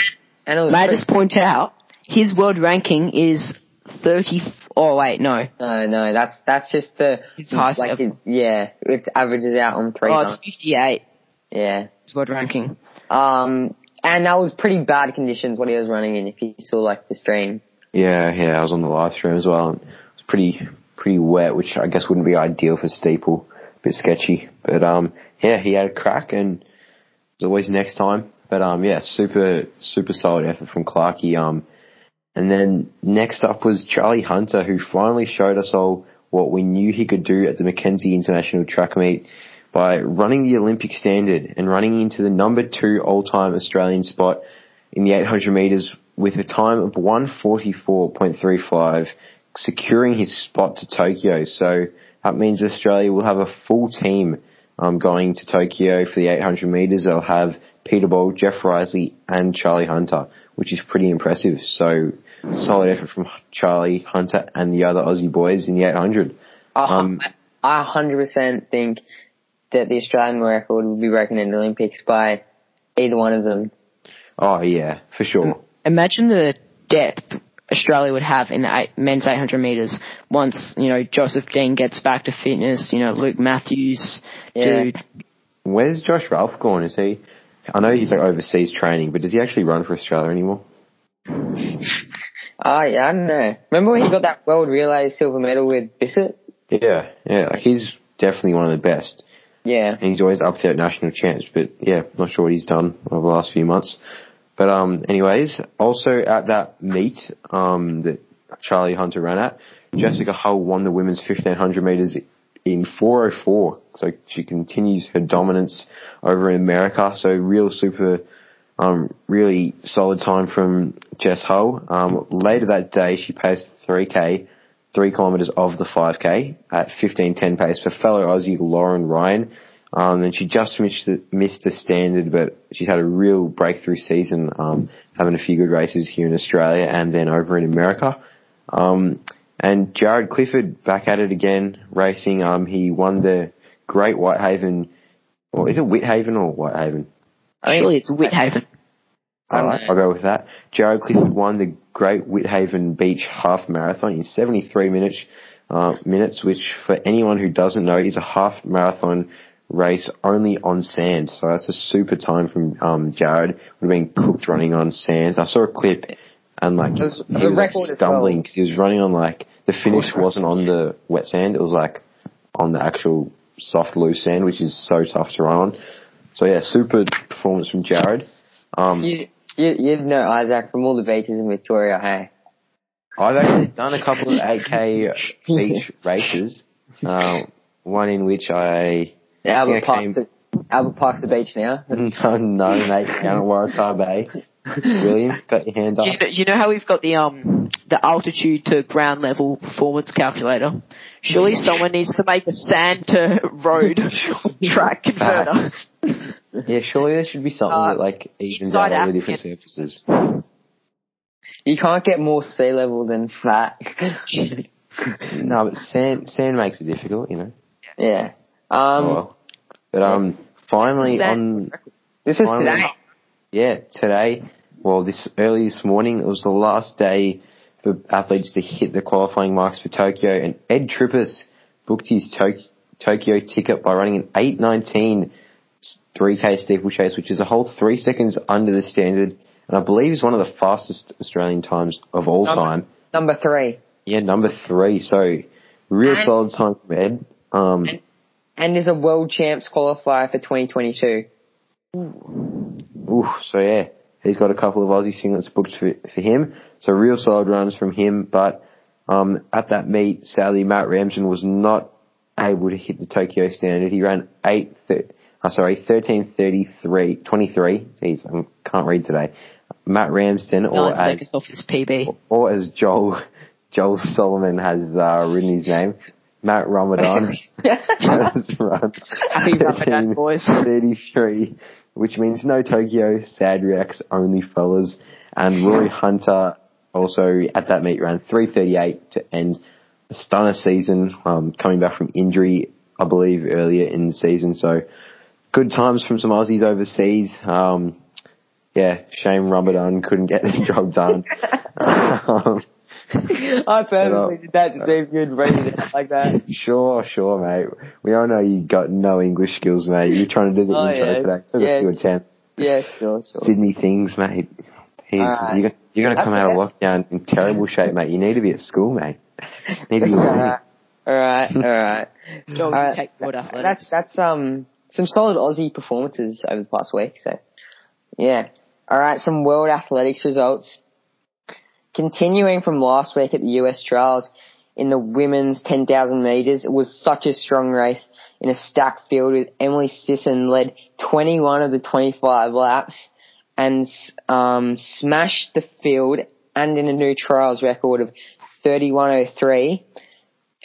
Speaker 2: And
Speaker 3: May I just point out, his world ranking is 30, oh wait, no.
Speaker 2: No, no, that's that's just the
Speaker 3: His highest
Speaker 2: like his, yeah, it averages out on three.
Speaker 3: Oh, it's 58,
Speaker 2: Yeah.
Speaker 3: World ranking.
Speaker 2: Um, and that was pretty bad conditions what he was running in. If you saw like the stream.
Speaker 4: Yeah, yeah, I was on the live stream as well. And it was pretty pretty wet, which I guess wouldn't be ideal for steeple. A bit sketchy, but um, yeah, he had a crack, and it's always next time. But um, yeah, super super solid effort from Clarkey. Um, and then next up was Charlie Hunter, who finally showed us all what we knew he could do at the Mackenzie International Track Meet by running the Olympic standard and running into the number two all-time Australian spot in the 800 meters with a time of 144.35, securing his spot to Tokyo. So that means Australia will have a full team um, going to Tokyo for the 800 meters. They'll have Peter Bol, Jeff Riseley, and Charlie Hunter, which is pretty impressive. So solid effort from Charlie Hunter and the other Aussie boys in the 800. Um,
Speaker 2: I hundred percent think that the Australian record would be broken in the Olympics by either one of them.
Speaker 4: Oh yeah, for sure.
Speaker 3: Imagine the depth Australia would have in the eight, men's 800 meters once, you know, Joseph Deng gets back to fitness, you know, Luke Matthews,
Speaker 2: Yeah.
Speaker 3: dude.
Speaker 4: Where's Josh Ralph gone? Is he? I know he's like overseas training, but does he actually run for Australia anymore?
Speaker 2: Oh yeah, I don't know. Remember when he got that world relay silver medal with Bissett?
Speaker 4: Yeah, yeah. Like he's definitely one of the best,
Speaker 2: Yeah.
Speaker 4: and he's always up there at national champs. But yeah, not sure what he's done over the last few months. But um, anyways, also at that meet um that Charlie Hunter ran at, Jessica Hull won the women's 1500 meters in 404. So she continues her dominance over in America. So real super, um, really solid time from Jess Hull. Um, later that day, she paced 3k, three kilometers of the 5k at 15:10 pace for fellow Aussie Lauren Ryan. Um, and she just missed the, missed the standard, but she's had a real breakthrough season, um, having a few good races here in Australia and then over in America. Um, and Jaryd Clifford back at it again, racing. Um, he won the Great Whitehaven, or is it Whitehaven or Whitehaven?
Speaker 3: Surely it's Whithaven.
Speaker 2: I
Speaker 4: Alright. I'll go with that. Jaryd Clifford won the Great Whithaven Beach Half Marathon in 73 minutes, uh, minutes, which for anyone who doesn't know is a half marathon race only on sand. So that's a super time from um, Jaryd. Would have been cooked running on sand. I saw a clip and like
Speaker 2: was
Speaker 4: he was like,
Speaker 2: record as
Speaker 4: stumbling
Speaker 2: well.
Speaker 4: because he was running on like the finish wasn't on the wet sand. It was like on the actual soft loose sand, which is so tough to run on. So yeah, super performance from Jaryd. Um,
Speaker 2: You You, you'd know Izak from all the beaches in Victoria, hey?
Speaker 4: I've actually done a couple of 8k beach races. Uh, one in which I
Speaker 2: Albert
Speaker 4: I
Speaker 2: Park's,
Speaker 4: came-
Speaker 2: the, Albert Park's the beach now.
Speaker 4: no, no mate down at Waratah Bay. William, got your hand up.
Speaker 3: You know, you know how we've got the um the altitude to ground level performance calculator. Surely someone needs to make a sand to road track converter.
Speaker 4: Yeah, surely there should be something
Speaker 3: Uh,
Speaker 4: that like evens
Speaker 3: inside
Speaker 4: out all the different surfaces.
Speaker 2: You can't get more sea level than that.
Speaker 4: No, but sand sand makes it difficult, you know.
Speaker 2: yeah. Um,
Speaker 4: Oh, well. But um, finally on
Speaker 2: this is
Speaker 4: finally-
Speaker 2: today.
Speaker 4: yeah today, well this early this morning, it was the last day for athletes to hit the qualifying marks for Tokyo, and Ed Trippas booked his Tok- Tokyo ticket by running an 8:19 3k steeplechase, which is a whole three seconds under the standard, and I believe is one of the fastest Australian times of all
Speaker 2: Number-
Speaker 4: time.
Speaker 2: Number three.
Speaker 4: Yeah, number three. So real
Speaker 2: And-
Speaker 4: solid time from Ed. Um,
Speaker 2: And- And is a world champs qualifier for 2022.
Speaker 4: oof, so yeah, he's got a couple of Aussie singlets booked for, for him. So real solid runs from him. But um, at that meet, sadly, Matt Ramsden was not able to hit the Tokyo standard. He ran eight. Th- uh, sorry, thirteen thirty three twenty three. Jeez, I can't read today. Matt Ramsden, or as
Speaker 3: off his PB.
Speaker 4: or as Joel Joel Solomon has uh, written his name, Matt Ramadan has run
Speaker 3: Happy Ramadan, boys.
Speaker 4: 33, which means no Tokyo, sad reacts, only fellas. And Rorey Hunter also at that meet ran 338 to end a stunner season, um, coming back from injury, I believe, earlier in the season. So good times from some Aussies overseas. Um, yeah, shame Ramadan couldn't get the job done. um,
Speaker 2: I purposely did that to see if you'd read it like that.
Speaker 4: Sure, sure, mate. We all know you got no English skills, mate. You're trying to do the
Speaker 2: Oh,
Speaker 4: intro
Speaker 2: yeah.
Speaker 4: today. Took
Speaker 2: Yeah.
Speaker 4: a few attempts.
Speaker 2: Yeah, sure, sure.
Speaker 4: Sydney things, mate. He's,
Speaker 2: Alright.
Speaker 4: you're, you're going to come out of lockdown in terrible shape, mate. You need to be at school, mate. You need to be learning.
Speaker 2: Alright, alright.
Speaker 3: Joel,
Speaker 2: Alright.
Speaker 3: take world athletics.
Speaker 2: That's that's um some solid Aussie performances over the past week. So yeah, all right. Some world athletics results. Continuing from last week at the US trials in the women's 10,000 meters, it was such a strong race in a stacked field with Emily Sisson led 21 of the 25 laps and um, smashed the field and in a new trials record of 31.03.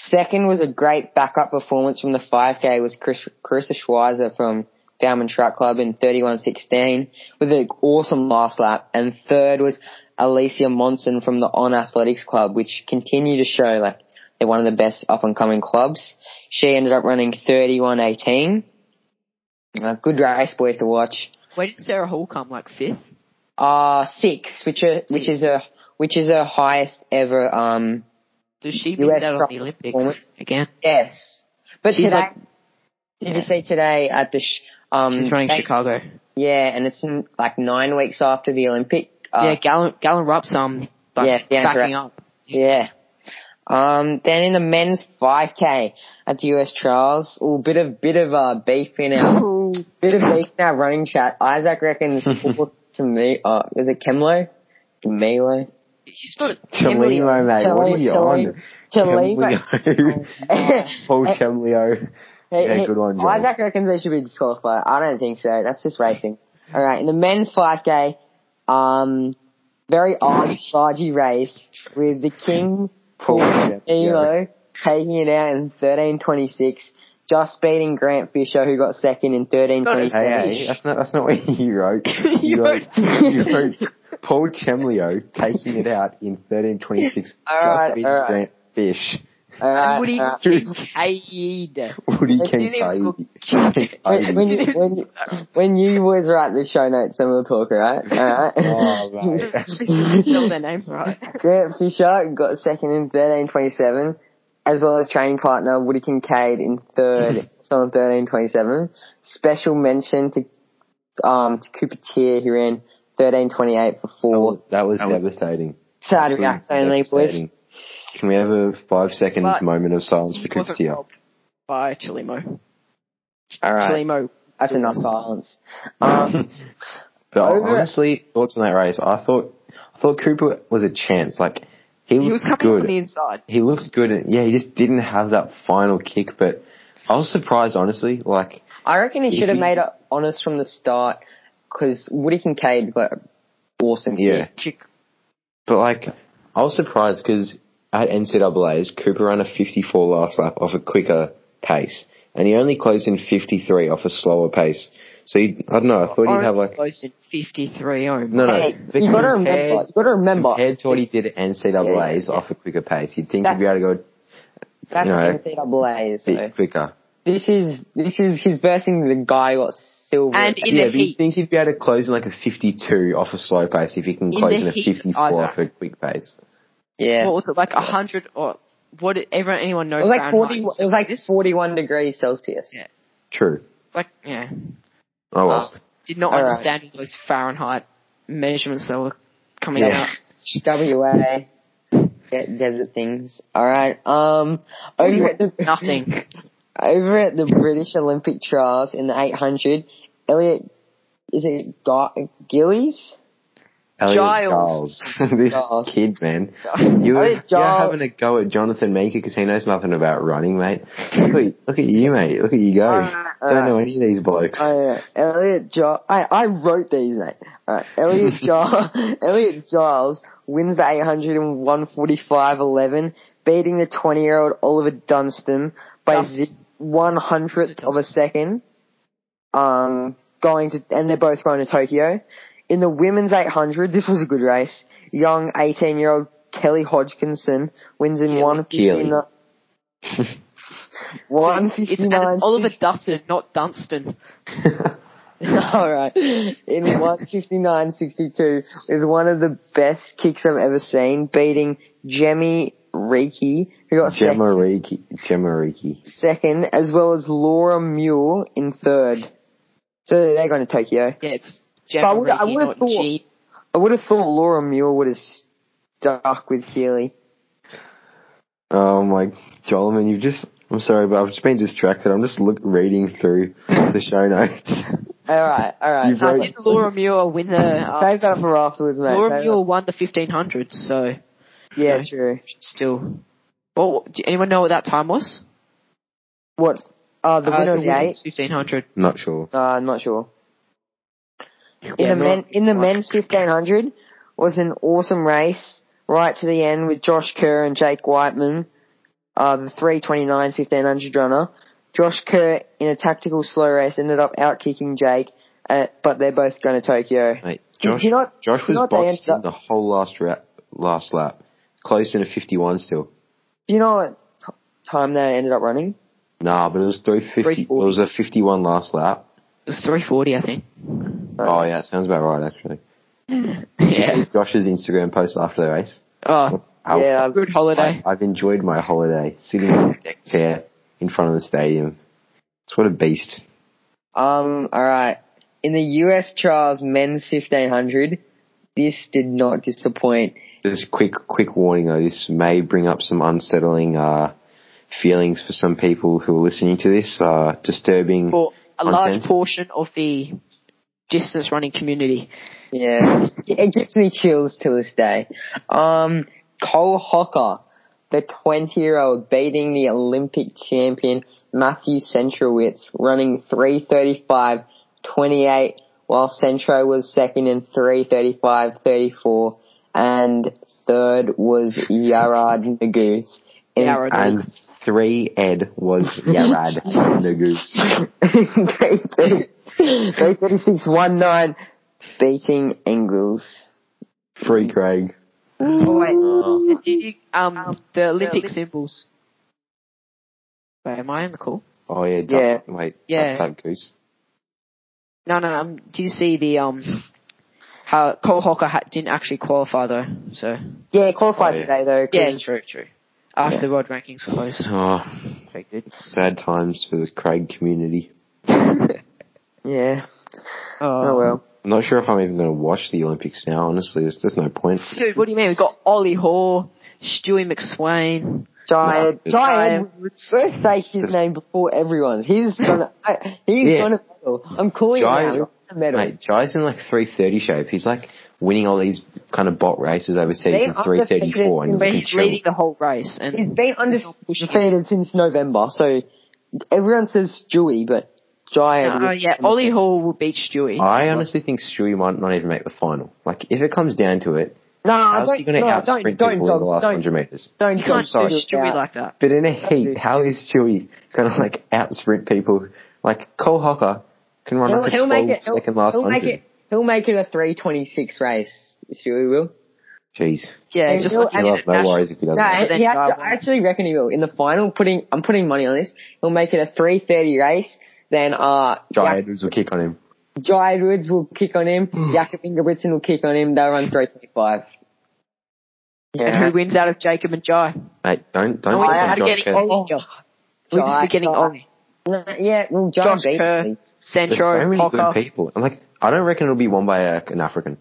Speaker 2: Second was a great backup performance from the 5K was Chris, Karissa Schweizer from Bowerman Track Club in 31.16 with an awesome last lap. And third was Alicia Monson from the On Athletics Club, which continue to show like they're one of the best up and coming clubs. She ended up running 31.18. Uh, good race, boys, to watch.
Speaker 3: Where did Sara Hall come? Like fifth?
Speaker 2: Uh, six, which are, which is a, which is her highest ever, um,
Speaker 3: Does she
Speaker 2: US
Speaker 3: out on the Olympics again?
Speaker 2: yes. But
Speaker 3: She's
Speaker 2: today,
Speaker 3: like-
Speaker 2: did you see today at the, sh- um,
Speaker 3: She's running
Speaker 2: they-
Speaker 3: Chicago.
Speaker 2: Yeah, and it's in, like nine weeks after the Olympic. Uh,
Speaker 3: yeah, Galen Galen Rupp's um like,
Speaker 2: Yeah, yeah,
Speaker 3: backing up.
Speaker 2: Yeah. Um, then in the men's 5K at the US trials, a bit of bit of uh, beef in our bit of beef in our running chat. Izak reckons to me, uh, is it Kemlo? Kemlo?
Speaker 3: You spelled it
Speaker 4: Chelimo, mate. What are you on?
Speaker 2: Chelimo.
Speaker 4: Chemleo. Paul Chemleo. Yeah, good one, Joel.
Speaker 2: Izak reckons they should be disqualified. I don't think so. That's just racing. All right, in the men's 5K, um, very odd, dodgy race with the King Paul Elo taking it out in 13.26, just beating Grant Fisher, who got second in 13.27.
Speaker 4: Hey, hey, that's not that's not what you wrote. You wrote, you wrote Paul Chemleo taking it out in 1326.
Speaker 2: Alright,
Speaker 4: just beating
Speaker 2: alright.
Speaker 4: Grant Fish.
Speaker 2: All right,
Speaker 3: Woody
Speaker 2: all right.
Speaker 3: Kincaid.
Speaker 4: Woody
Speaker 2: They didn't
Speaker 3: even
Speaker 4: Kincaid.
Speaker 2: When, when, you, when, you, when you boys write the show notes, then we'll talk, alright? Alright.
Speaker 4: Oh, mate.
Speaker 3: Spell their names right.
Speaker 2: Grant Fisher got second in 13.27, as well as training partner Woody Kincaid in third, still in 13.27. Special mention to um to Cooper Teare, who ran 13.28 for fourth.
Speaker 4: That was devastating.
Speaker 2: Sad reacts only, boys.
Speaker 4: Can we have a five seconds
Speaker 3: But
Speaker 4: moment of silence for
Speaker 3: He
Speaker 4: Cooper
Speaker 3: wasn't by Chilimo.
Speaker 2: Alright,
Speaker 3: Chilimo.
Speaker 2: that's enough silence. Um,
Speaker 4: But honestly, thoughts on that race? I thought I thought Cooper was a chance. Like he
Speaker 3: He was
Speaker 4: looked
Speaker 3: coming
Speaker 4: good.
Speaker 3: on the inside.
Speaker 4: he looked good. And, yeah, he just didn't have that final kick. But I was surprised, honestly. Like
Speaker 2: I reckon he should have made it honest from the start because Woody Kincaid got awesome
Speaker 4: yeah,
Speaker 2: kick.
Speaker 4: but like I was surprised because at NCAA's Cooper ran a 54 last lap off a quicker pace, and he only closed in 53 off a slower pace. So he, I don't know. I thought he'd have like
Speaker 3: close in 53. Oh,
Speaker 4: no, no.
Speaker 2: Hey, you gotta remember. You gotta remember.
Speaker 4: Compared to what he did at NCAA's
Speaker 2: Yeah,
Speaker 4: off a quicker pace, you'd think
Speaker 2: That's-
Speaker 4: he'd be able to go
Speaker 2: That's
Speaker 4: you know,
Speaker 2: NCAA.
Speaker 4: a
Speaker 2: So
Speaker 4: bit quicker.
Speaker 2: this is this is his versing the guy who got silver.
Speaker 3: And in
Speaker 4: yeah,
Speaker 3: the
Speaker 4: but you think he'd be able to close in like a 52 off a slow pace if he can
Speaker 3: In
Speaker 4: close
Speaker 3: the
Speaker 4: in a
Speaker 3: heat,
Speaker 4: 54
Speaker 3: Izak.
Speaker 4: off a quick pace.
Speaker 2: yeah.
Speaker 3: What was it like? A hundred or what? did Everyone, anyone knows?
Speaker 2: It was like forty. It was like forty-one degrees Celsius.
Speaker 3: Yeah.
Speaker 4: True.
Speaker 3: Like yeah.
Speaker 4: Oh well.
Speaker 3: Uh, did not
Speaker 2: All right.
Speaker 3: understand those Fahrenheit measurements that were coming
Speaker 4: Yeah.
Speaker 3: out.
Speaker 2: WA. De- desert things. All right. Um. Over
Speaker 3: Nothing.
Speaker 2: Over at the British Olympic trials in the 800, Elliot is it Gu- Gillies?
Speaker 4: Elliot
Speaker 3: Giles.
Speaker 4: Giles. this
Speaker 2: Giles.
Speaker 4: kid, man. You were, you're having a go at Jonathan Meeker because he knows nothing about running, mate. Look at, look at you, mate. Look at you go.
Speaker 2: Alright,
Speaker 4: Don't know
Speaker 2: uh,
Speaker 4: any of these blokes.
Speaker 2: Yeah. Elliot Giles. I, I wrote these, mate. Alright. Elliot Giles, Elliot Giles wins the 800 in 145.11, beating the 20 year old Oliver Dunstan by
Speaker 3: Dunstan.
Speaker 2: zip one hundredth of a second. Um, going to, and they're both going to Tokyo. In the women's 800, this was a good race. Young 18 year old Kelly Hodgkinson wins in
Speaker 3: Keely.
Speaker 4: Keely.
Speaker 2: 159.
Speaker 3: It's,
Speaker 2: 159.
Speaker 3: and it's Oliver Dustin, not Dunstan.
Speaker 2: Alright. In 159.62 with one of the best kicks I've ever seen, beating Jemmy Reiki, who got
Speaker 4: Jemma
Speaker 2: second,
Speaker 4: Reekie. Jemma Reekie.
Speaker 2: second, as well as Laura Mule in third. So they're going to Tokyo.
Speaker 3: Yeah, it's
Speaker 2: But I would- I would've
Speaker 3: not
Speaker 2: thought-
Speaker 3: G.
Speaker 2: I would have thought Laura Mule would have stuck with Keely.
Speaker 4: Oh my, Jolman, you've just, I'm sorry, but I've just been distracted. I'm just look, reading through the show notes.
Speaker 2: Alright, alright.
Speaker 4: You've wrote-
Speaker 3: didn't Laura Muir win the? Uh,
Speaker 2: Save that for afterwards, mate.
Speaker 3: Laura
Speaker 2: Save
Speaker 3: Muir won the 1500, so
Speaker 2: that- Yeah, true.
Speaker 3: still. Well, do anyone know what that time was?
Speaker 2: What? Uh, the
Speaker 3: Uh,
Speaker 2: winner of the eight?
Speaker 3: 1500.
Speaker 4: Not sure.
Speaker 2: Uh, I'm not sure. In
Speaker 3: Yeah,
Speaker 2: the men, in the men's 1500 was an awesome race right to the end with Josh Kerr and Jake Wightman, uh, the 329 1500 runner. Josh Kerr in a tactical slow race ended up outkicking Jake, uh, but they're both going to Tokyo.
Speaker 4: Mate,
Speaker 2: Do you
Speaker 4: Josh,
Speaker 2: know what-
Speaker 4: Josh
Speaker 2: do you know
Speaker 4: was
Speaker 2: what
Speaker 4: boxed in the whole last rap, last lap. Close in a 51 still.
Speaker 2: Do you know what t- time they ended up running?
Speaker 4: Nah, but it was 350. It was a 51 last lap.
Speaker 3: It was 340, I think.
Speaker 4: Oh yeah, sounds about right actually.
Speaker 3: Yeah.
Speaker 4: Josh's Instagram post after the race.
Speaker 3: Oh,
Speaker 4: How-
Speaker 2: Yeah,
Speaker 3: good holiday.
Speaker 4: I, I've enjoyed my holiday sitting in a deck chair in front of the stadium. It's what a beast.
Speaker 2: Um, alright. In the US trials men's 1500, this did not disappoint.
Speaker 4: Just quick, quick warning though. This may bring up some unsettling uh, feelings for some people who are listening to this. Uh, disturbing.
Speaker 3: For a large portion of the distance running community.
Speaker 2: Yeah, it gives me chills to this day. Um, Cole Hocker, the 20 year old beating the Olympic champion Matthew Centrowitz, running 335.28, while Centro was second in 335.34, and third was Yared Nuguse. In
Speaker 4: and three Ed was Yared Nuguse.
Speaker 2: 336.19, beating Engels.
Speaker 4: Free Craig.
Speaker 3: Oh wait,
Speaker 4: Oh.
Speaker 3: did you um the Olympic symbols? Wait, am I on the call?
Speaker 4: Oh yeah, duck,
Speaker 2: Yeah.
Speaker 4: wait,
Speaker 3: Yeah.
Speaker 4: duck, duck, goose.
Speaker 3: No, no. Um, did you see the um how Cole Hocker ha- didn't actually qualify though? So
Speaker 2: Yeah, qualified
Speaker 4: Oh, yeah.
Speaker 2: today though. 'cause-
Speaker 3: yeah, true, true. After
Speaker 2: Yeah.
Speaker 3: the world rankings closed.
Speaker 4: Oh,
Speaker 3: Very good.
Speaker 4: sad times for the Craig community.
Speaker 2: Yeah.
Speaker 3: Oh,
Speaker 2: Oh well.
Speaker 4: I'm not sure if I'm even going to watch the Olympics now. Honestly, there's just no point.
Speaker 3: Dude, what do you mean? We've got Ollie Hoare, Stewie McSweyn.
Speaker 2: Giant,
Speaker 4: No,
Speaker 2: Giant, let's say his
Speaker 4: Just-
Speaker 2: name before everyone's. He's gonna, he's
Speaker 4: Yeah.
Speaker 2: gonna medal. I'm calling
Speaker 4: Jye-
Speaker 2: him now. Medal.
Speaker 4: Mate, Jye's in like 330 shape. He's like winning all these kind of bot races overseas in 334 and
Speaker 2: undefeated
Speaker 3: But
Speaker 4: you can
Speaker 3: he's leading the whole race, And he's
Speaker 2: been undefeated since November, so everyone says Stewie, but Giant.
Speaker 3: uh, yeah, Ollie Hoare will beat Stewie.
Speaker 4: I honestly think Stewie might not even make the final. Like, if it comes down to it,
Speaker 2: no,
Speaker 4: how's
Speaker 2: don't,
Speaker 4: he going to
Speaker 2: no,
Speaker 4: out
Speaker 2: don't,
Speaker 4: sprint
Speaker 2: don't,
Speaker 4: people in the
Speaker 2: don't,
Speaker 4: last
Speaker 2: don't,
Speaker 4: 100 metres?
Speaker 2: don't,
Speaker 3: you can't
Speaker 2: don't
Speaker 3: do
Speaker 2: do
Speaker 3: Stewie
Speaker 2: that.
Speaker 3: like that.
Speaker 4: But in a heat, how is Stewie going to like out sprint people? Like, Cole Hocker can run
Speaker 2: He'll,
Speaker 4: like a
Speaker 2: he'll
Speaker 4: 12
Speaker 2: make it. He'll,
Speaker 4: second last
Speaker 2: he'll
Speaker 4: 100.
Speaker 2: make it. He'll make it a 326 race. Stewie will.
Speaker 4: Jeez.
Speaker 3: Yeah,
Speaker 2: And
Speaker 3: just
Speaker 2: he'll-
Speaker 3: like
Speaker 4: He'll no worries if he doesn't.
Speaker 2: No, he
Speaker 3: Guy
Speaker 2: actually,
Speaker 3: won't.
Speaker 2: I actually reckon he will. In the final, putting I'm putting money on this. He'll make it a 330 race. Then uh, Jye
Speaker 4: Edwards will kick on him.
Speaker 2: Jye Edwards will kick on him. Mm. Jakob Ingebrigtsen will kick on him. They'll run 325.
Speaker 3: and who wins out of Jacob and Jye?
Speaker 4: Mate, don't, don't
Speaker 3: Oh,
Speaker 4: sleep
Speaker 3: yeah,
Speaker 4: on Josh
Speaker 3: getting
Speaker 4: Kerr.
Speaker 3: Ollie. We're just
Speaker 2: Jye-
Speaker 3: forgetting
Speaker 2: Jye-
Speaker 3: Ollie.
Speaker 2: No, yeah, well, Jye
Speaker 3: Josh
Speaker 2: beat
Speaker 3: Kerr,
Speaker 2: me.
Speaker 4: There's so
Speaker 3: Centro,
Speaker 4: many
Speaker 3: Hocker.
Speaker 4: good people. I'm like, I don't reckon it'll be won by a, an African.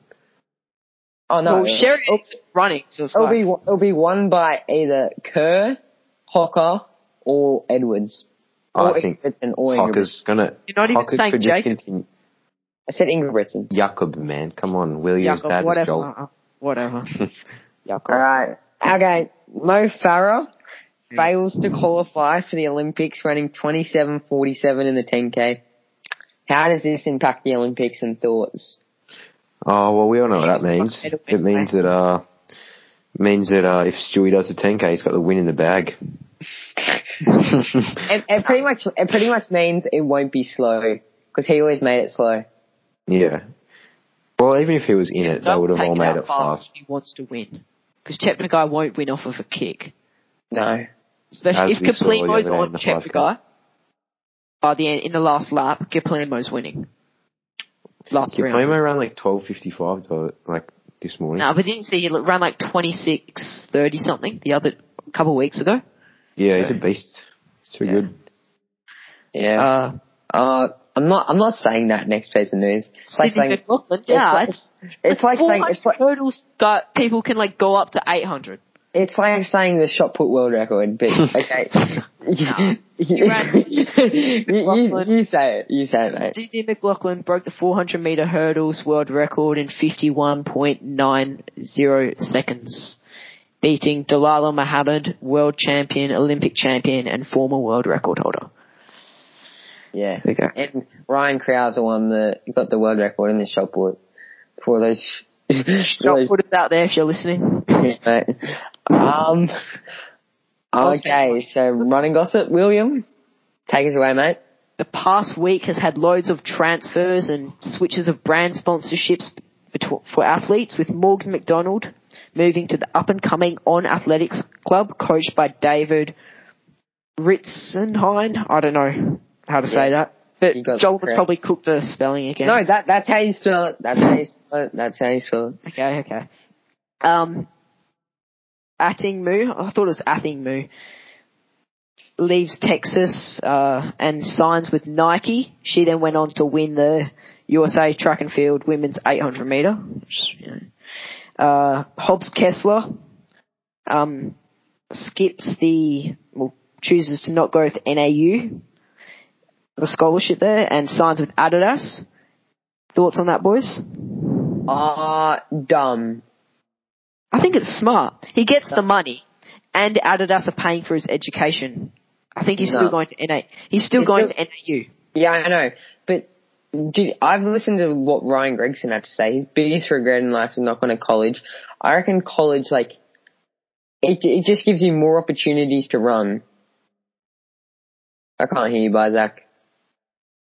Speaker 2: Oh no,
Speaker 3: Well, Sheridan's running, so it's
Speaker 2: it'll
Speaker 3: like,
Speaker 2: be it'll be won by either Kerr, Hocker, or Edwards. Or
Speaker 4: I think
Speaker 2: Ingebrigtsen.
Speaker 4: Hocker's gonna.
Speaker 3: You're not even saying Jacob.
Speaker 4: continue.
Speaker 2: I said Ingebrigtsen.
Speaker 4: Jakob, man, come on, Willie as
Speaker 3: Jakob,
Speaker 4: bad as
Speaker 3: whatever.
Speaker 4: Joel.
Speaker 3: uh, Whatever. Jakob.
Speaker 2: Alright. Okay. Mo Farah fails to qualify for the Olympics running 27.47 in the 10k. How does this impact the Olympics and thoughts?
Speaker 4: Oh well, we all know what that means. It means that uh, means that uh, if Stewie does the 10k, he's got the win in the bag.
Speaker 2: It, it pretty much it pretty much means it won't be slow because he always made it slow.
Speaker 4: Yeah. Well, even if he was in it, they would have all made it
Speaker 3: fast
Speaker 4: fast.
Speaker 3: if he wants to win. Because Chepnogay won't win off of a kick.
Speaker 2: No.
Speaker 3: Especially
Speaker 4: As
Speaker 3: if
Speaker 4: we saw the
Speaker 3: Kiplimo's
Speaker 4: other day in
Speaker 3: on
Speaker 4: the 5K.
Speaker 3: By the end, in the last lap, Kiplimo's winning. Last round.
Speaker 4: Kiplimo ran like 12.55 though, like this morning.
Speaker 3: No, but didn't see he ran like 26, 30 something the other couple of weeks ago.
Speaker 4: yeah, he's a beast. He's too
Speaker 3: Yeah.
Speaker 4: good.
Speaker 2: Yeah.
Speaker 3: Uh,
Speaker 2: Uh, I'm not. I'm not saying that next piece of news. It's like saying.
Speaker 3: McLaughlin, yeah,
Speaker 2: like-
Speaker 3: it's,
Speaker 2: It's like saying. It's like,
Speaker 3: hurdles got people can like go up to 800.
Speaker 2: it's like saying the shot put world record, but okay.
Speaker 3: No.
Speaker 2: you,
Speaker 3: ran-
Speaker 2: you, you, you say it. You say it, mate.
Speaker 3: Sydney McLaughlin broke the 400 meter hurdles world record in 51.90 seconds, beating Dalila Muhammad, world champion, Olympic champion, and former world record holder.
Speaker 2: Yeah.
Speaker 3: There go.
Speaker 2: And Ryan Crouser won the got the world record in the shot put for those.
Speaker 3: Shot putters out there if you're listening.
Speaker 2: Mate. um. Okay, so running gossip, William, take us away, mate.
Speaker 3: The past week has had loads of transfers and switches of brand sponsorships for athletes, with Morgan McDonald moving to the up and coming On Athletics Club, coached by David Ritzenhein. I don't know how to say that, but Joel has probably cooked the spelling again.
Speaker 2: No, that that's how you spell it. That's how you spell it. That's how you spell it.
Speaker 3: Okay, okay. Um, Attingmu, I thought it was Attingmu, leaves Texas uh, and signs with Nike. She then went on to win the USA Track and Field Women's 800 meter. Which, you know. uh, Hobbs Kessler um, skips the, well, chooses to not go with NAU, the scholarship there, and signs with Adidas. Thoughts on that, boys?
Speaker 2: Ah, dumb.
Speaker 3: I think it's smart. He gets the money, and Adidas are paying for his education. I think he's
Speaker 2: No.
Speaker 3: still going to NA. He's still
Speaker 2: He's
Speaker 3: going
Speaker 2: still-
Speaker 3: to NAU.
Speaker 2: Yeah, I know, but dude, I've listened to what Ryan Gregson had to say. His biggest regret in life is not going to college. I reckon college, like, it it just gives you more opportunities to run. I can't hear you, Izak.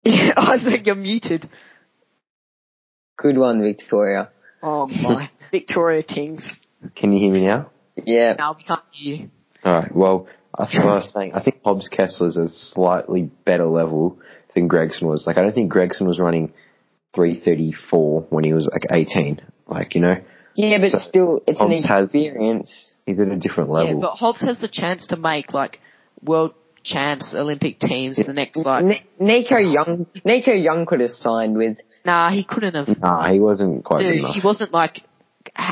Speaker 3: Yeah, Izak, you're muted.
Speaker 2: Good one, Victoria.
Speaker 3: Oh my, Victoria Tings.
Speaker 2: Can you hear me now? Yeah.
Speaker 3: Now we can't hear you.
Speaker 4: Alright, well, I think what I was saying, I think Hobbs Kessler's a slightly better level than Gregson was. Like, I don't think Gregson was running 334 when he was like 18. Like, you know,
Speaker 2: Yeah, but
Speaker 4: So,
Speaker 2: still, it's an
Speaker 4: Hobbs has-
Speaker 2: experience.
Speaker 4: he's at a different
Speaker 3: Yeah,
Speaker 4: level.
Speaker 3: but Hobbs has the chance to make like world champs, Olympic teams. The next like,
Speaker 2: Ni- Nico Young, Nico Young could have signed with.
Speaker 3: nah, he couldn't have.
Speaker 4: nah, he wasn't quite
Speaker 3: Dude,
Speaker 4: enough.
Speaker 3: he wasn't like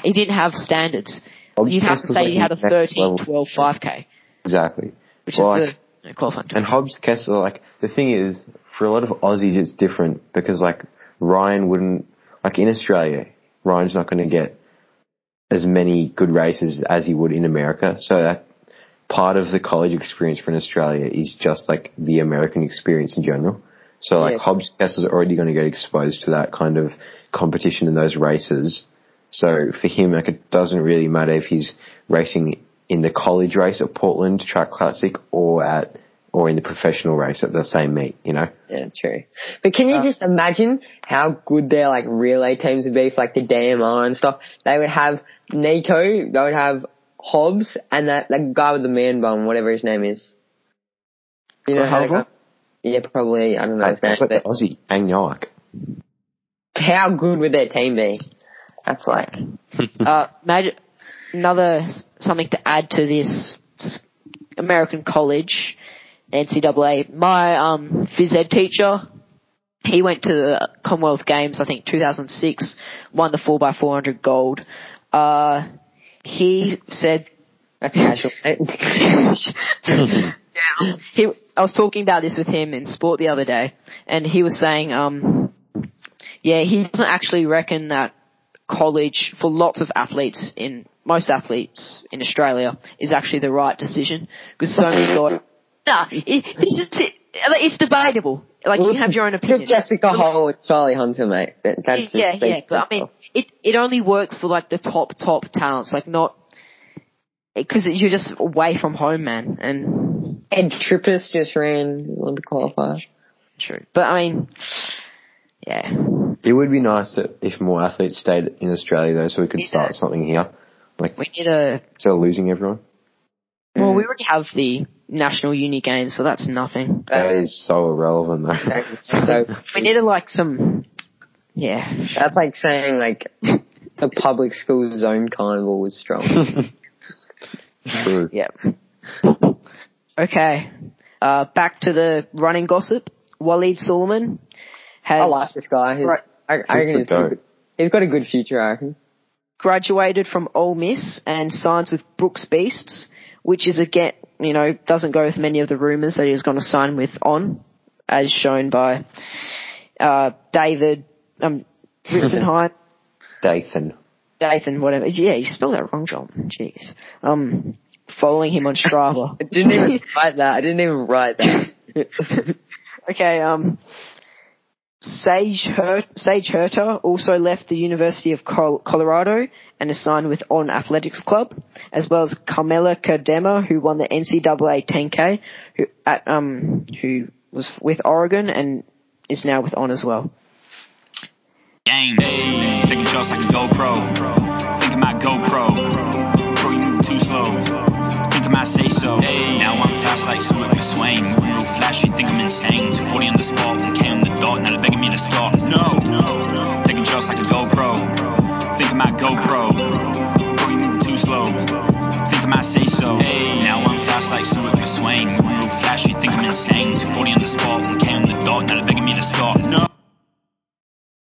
Speaker 3: he didn't have standards.
Speaker 4: Hobbs
Speaker 3: You'd have to say he had a
Speaker 4: next
Speaker 3: 13,
Speaker 4: level.
Speaker 3: 12, 5k.
Speaker 4: Exactly.
Speaker 3: which
Speaker 4: Well,
Speaker 3: is
Speaker 4: like-
Speaker 3: the you know, qualifying.
Speaker 4: And Hobbs Kessler, like the thing is, for a lot of Aussies, it's different because like Ryan wouldn't like in Australia, Ryan's not going to get as many good races as he would in America. So that part of the college experience for in Australia is just like the American experience in general. So like
Speaker 2: Yeah.
Speaker 4: Hobbs Kessler's already going to get exposed to that kind of competition in those races. So for him, like it doesn't really matter if he's racing in the college race at Portland Track Classic or at or in the professional race at the same meet. You know,
Speaker 2: Yeah, true. But can you uh, just imagine how good their like relay teams would be for like the DMR and stuff? They would have Nico, they would have Hobbs, and that that guy with the man bun, whatever his name is. You know how that guy- Yeah, probably. I don't know his name.
Speaker 4: but the
Speaker 2: But
Speaker 4: Aussie Agnoak.
Speaker 2: how good would their team be? That's like
Speaker 3: uh, another something to add to this American college NCAA. My um, phys ed teacher, he went to the Commonwealth Games, I think 2006, won the 4x400 gold. Uh, he said
Speaker 2: that's casual.
Speaker 3: yeah, he, I was talking about this with him in sport the other day, and he was saying, um, yeah, he doesn't actually reckon that college for lots of athletes in most athletes in Australia is actually the right decision because so many guys. Nah, it, it's just it, it's debatable. Like you have your own opinion.
Speaker 2: Jessica and Charlie Hunter, mate. That's just
Speaker 3: yeah, yeah, but I mean. It it only works for like the top top talents, like not because you're just away from home, man, and
Speaker 2: Ed Trippas just ran Olympic qualifier.
Speaker 3: true. But I mean, yeah,
Speaker 4: It would be nice that if more athletes stayed in Australia though, so we could
Speaker 3: Yeah.
Speaker 4: start something here. Like
Speaker 3: we need a.
Speaker 4: instead of losing everyone.
Speaker 3: Well,
Speaker 2: Mm.
Speaker 3: we already have the national uni games, so that's nothing.
Speaker 4: That is so irrelevant though.
Speaker 2: That's so
Speaker 3: We needed like some, yeah,
Speaker 2: That's like saying like the public school zone carnival was strong.
Speaker 4: True.
Speaker 3: yeah. Okay, uh, back to the running gossip. Waleed Suliman has
Speaker 2: I like this guy. He's,
Speaker 3: Right.
Speaker 2: I, I
Speaker 4: He's
Speaker 2: reckon he's, got, he's got a good future. I reckon.
Speaker 3: graduated from Ole Miss and signs with Brooks Beasts, which is again, you know, doesn't go with many of the rumours that he was going to sign with On, as shown by uh, David um, Ritzenhein,
Speaker 4: Dathan.
Speaker 3: Dathan, whatever. Yeah, you spelled that wrong, John. Jeez. Um, following him on Strava.
Speaker 2: I didn't even write that. I didn't even write that.
Speaker 3: okay, um, Sage Hurt, Sage Hurta also left the University of Col- Colorado and is signed with On Athletics Club, as well as Carmela Cardama, who won the NCAA 10K, who at um who was with Oregon and is now with On as well.
Speaker 1: Games. Taking shots like a GoPro. Think I might GoPro. Bro, you moving too slow. Think I might say so. Now I'm fast like Stewart McSweyn. Moving real flashy, think I'm insane. 240 on the spot, 1K on the dot. Now they're begging me to stop. No. Taking shots like a GoPro. Think I might GoPro. Bro, you moving too slow. Think I might say so. Now I'm fast like Stewart McSweyn. Moving real flashy, think I'm insane. 240 on the spot, 1K on the dot. Now they're begging me to stop. No.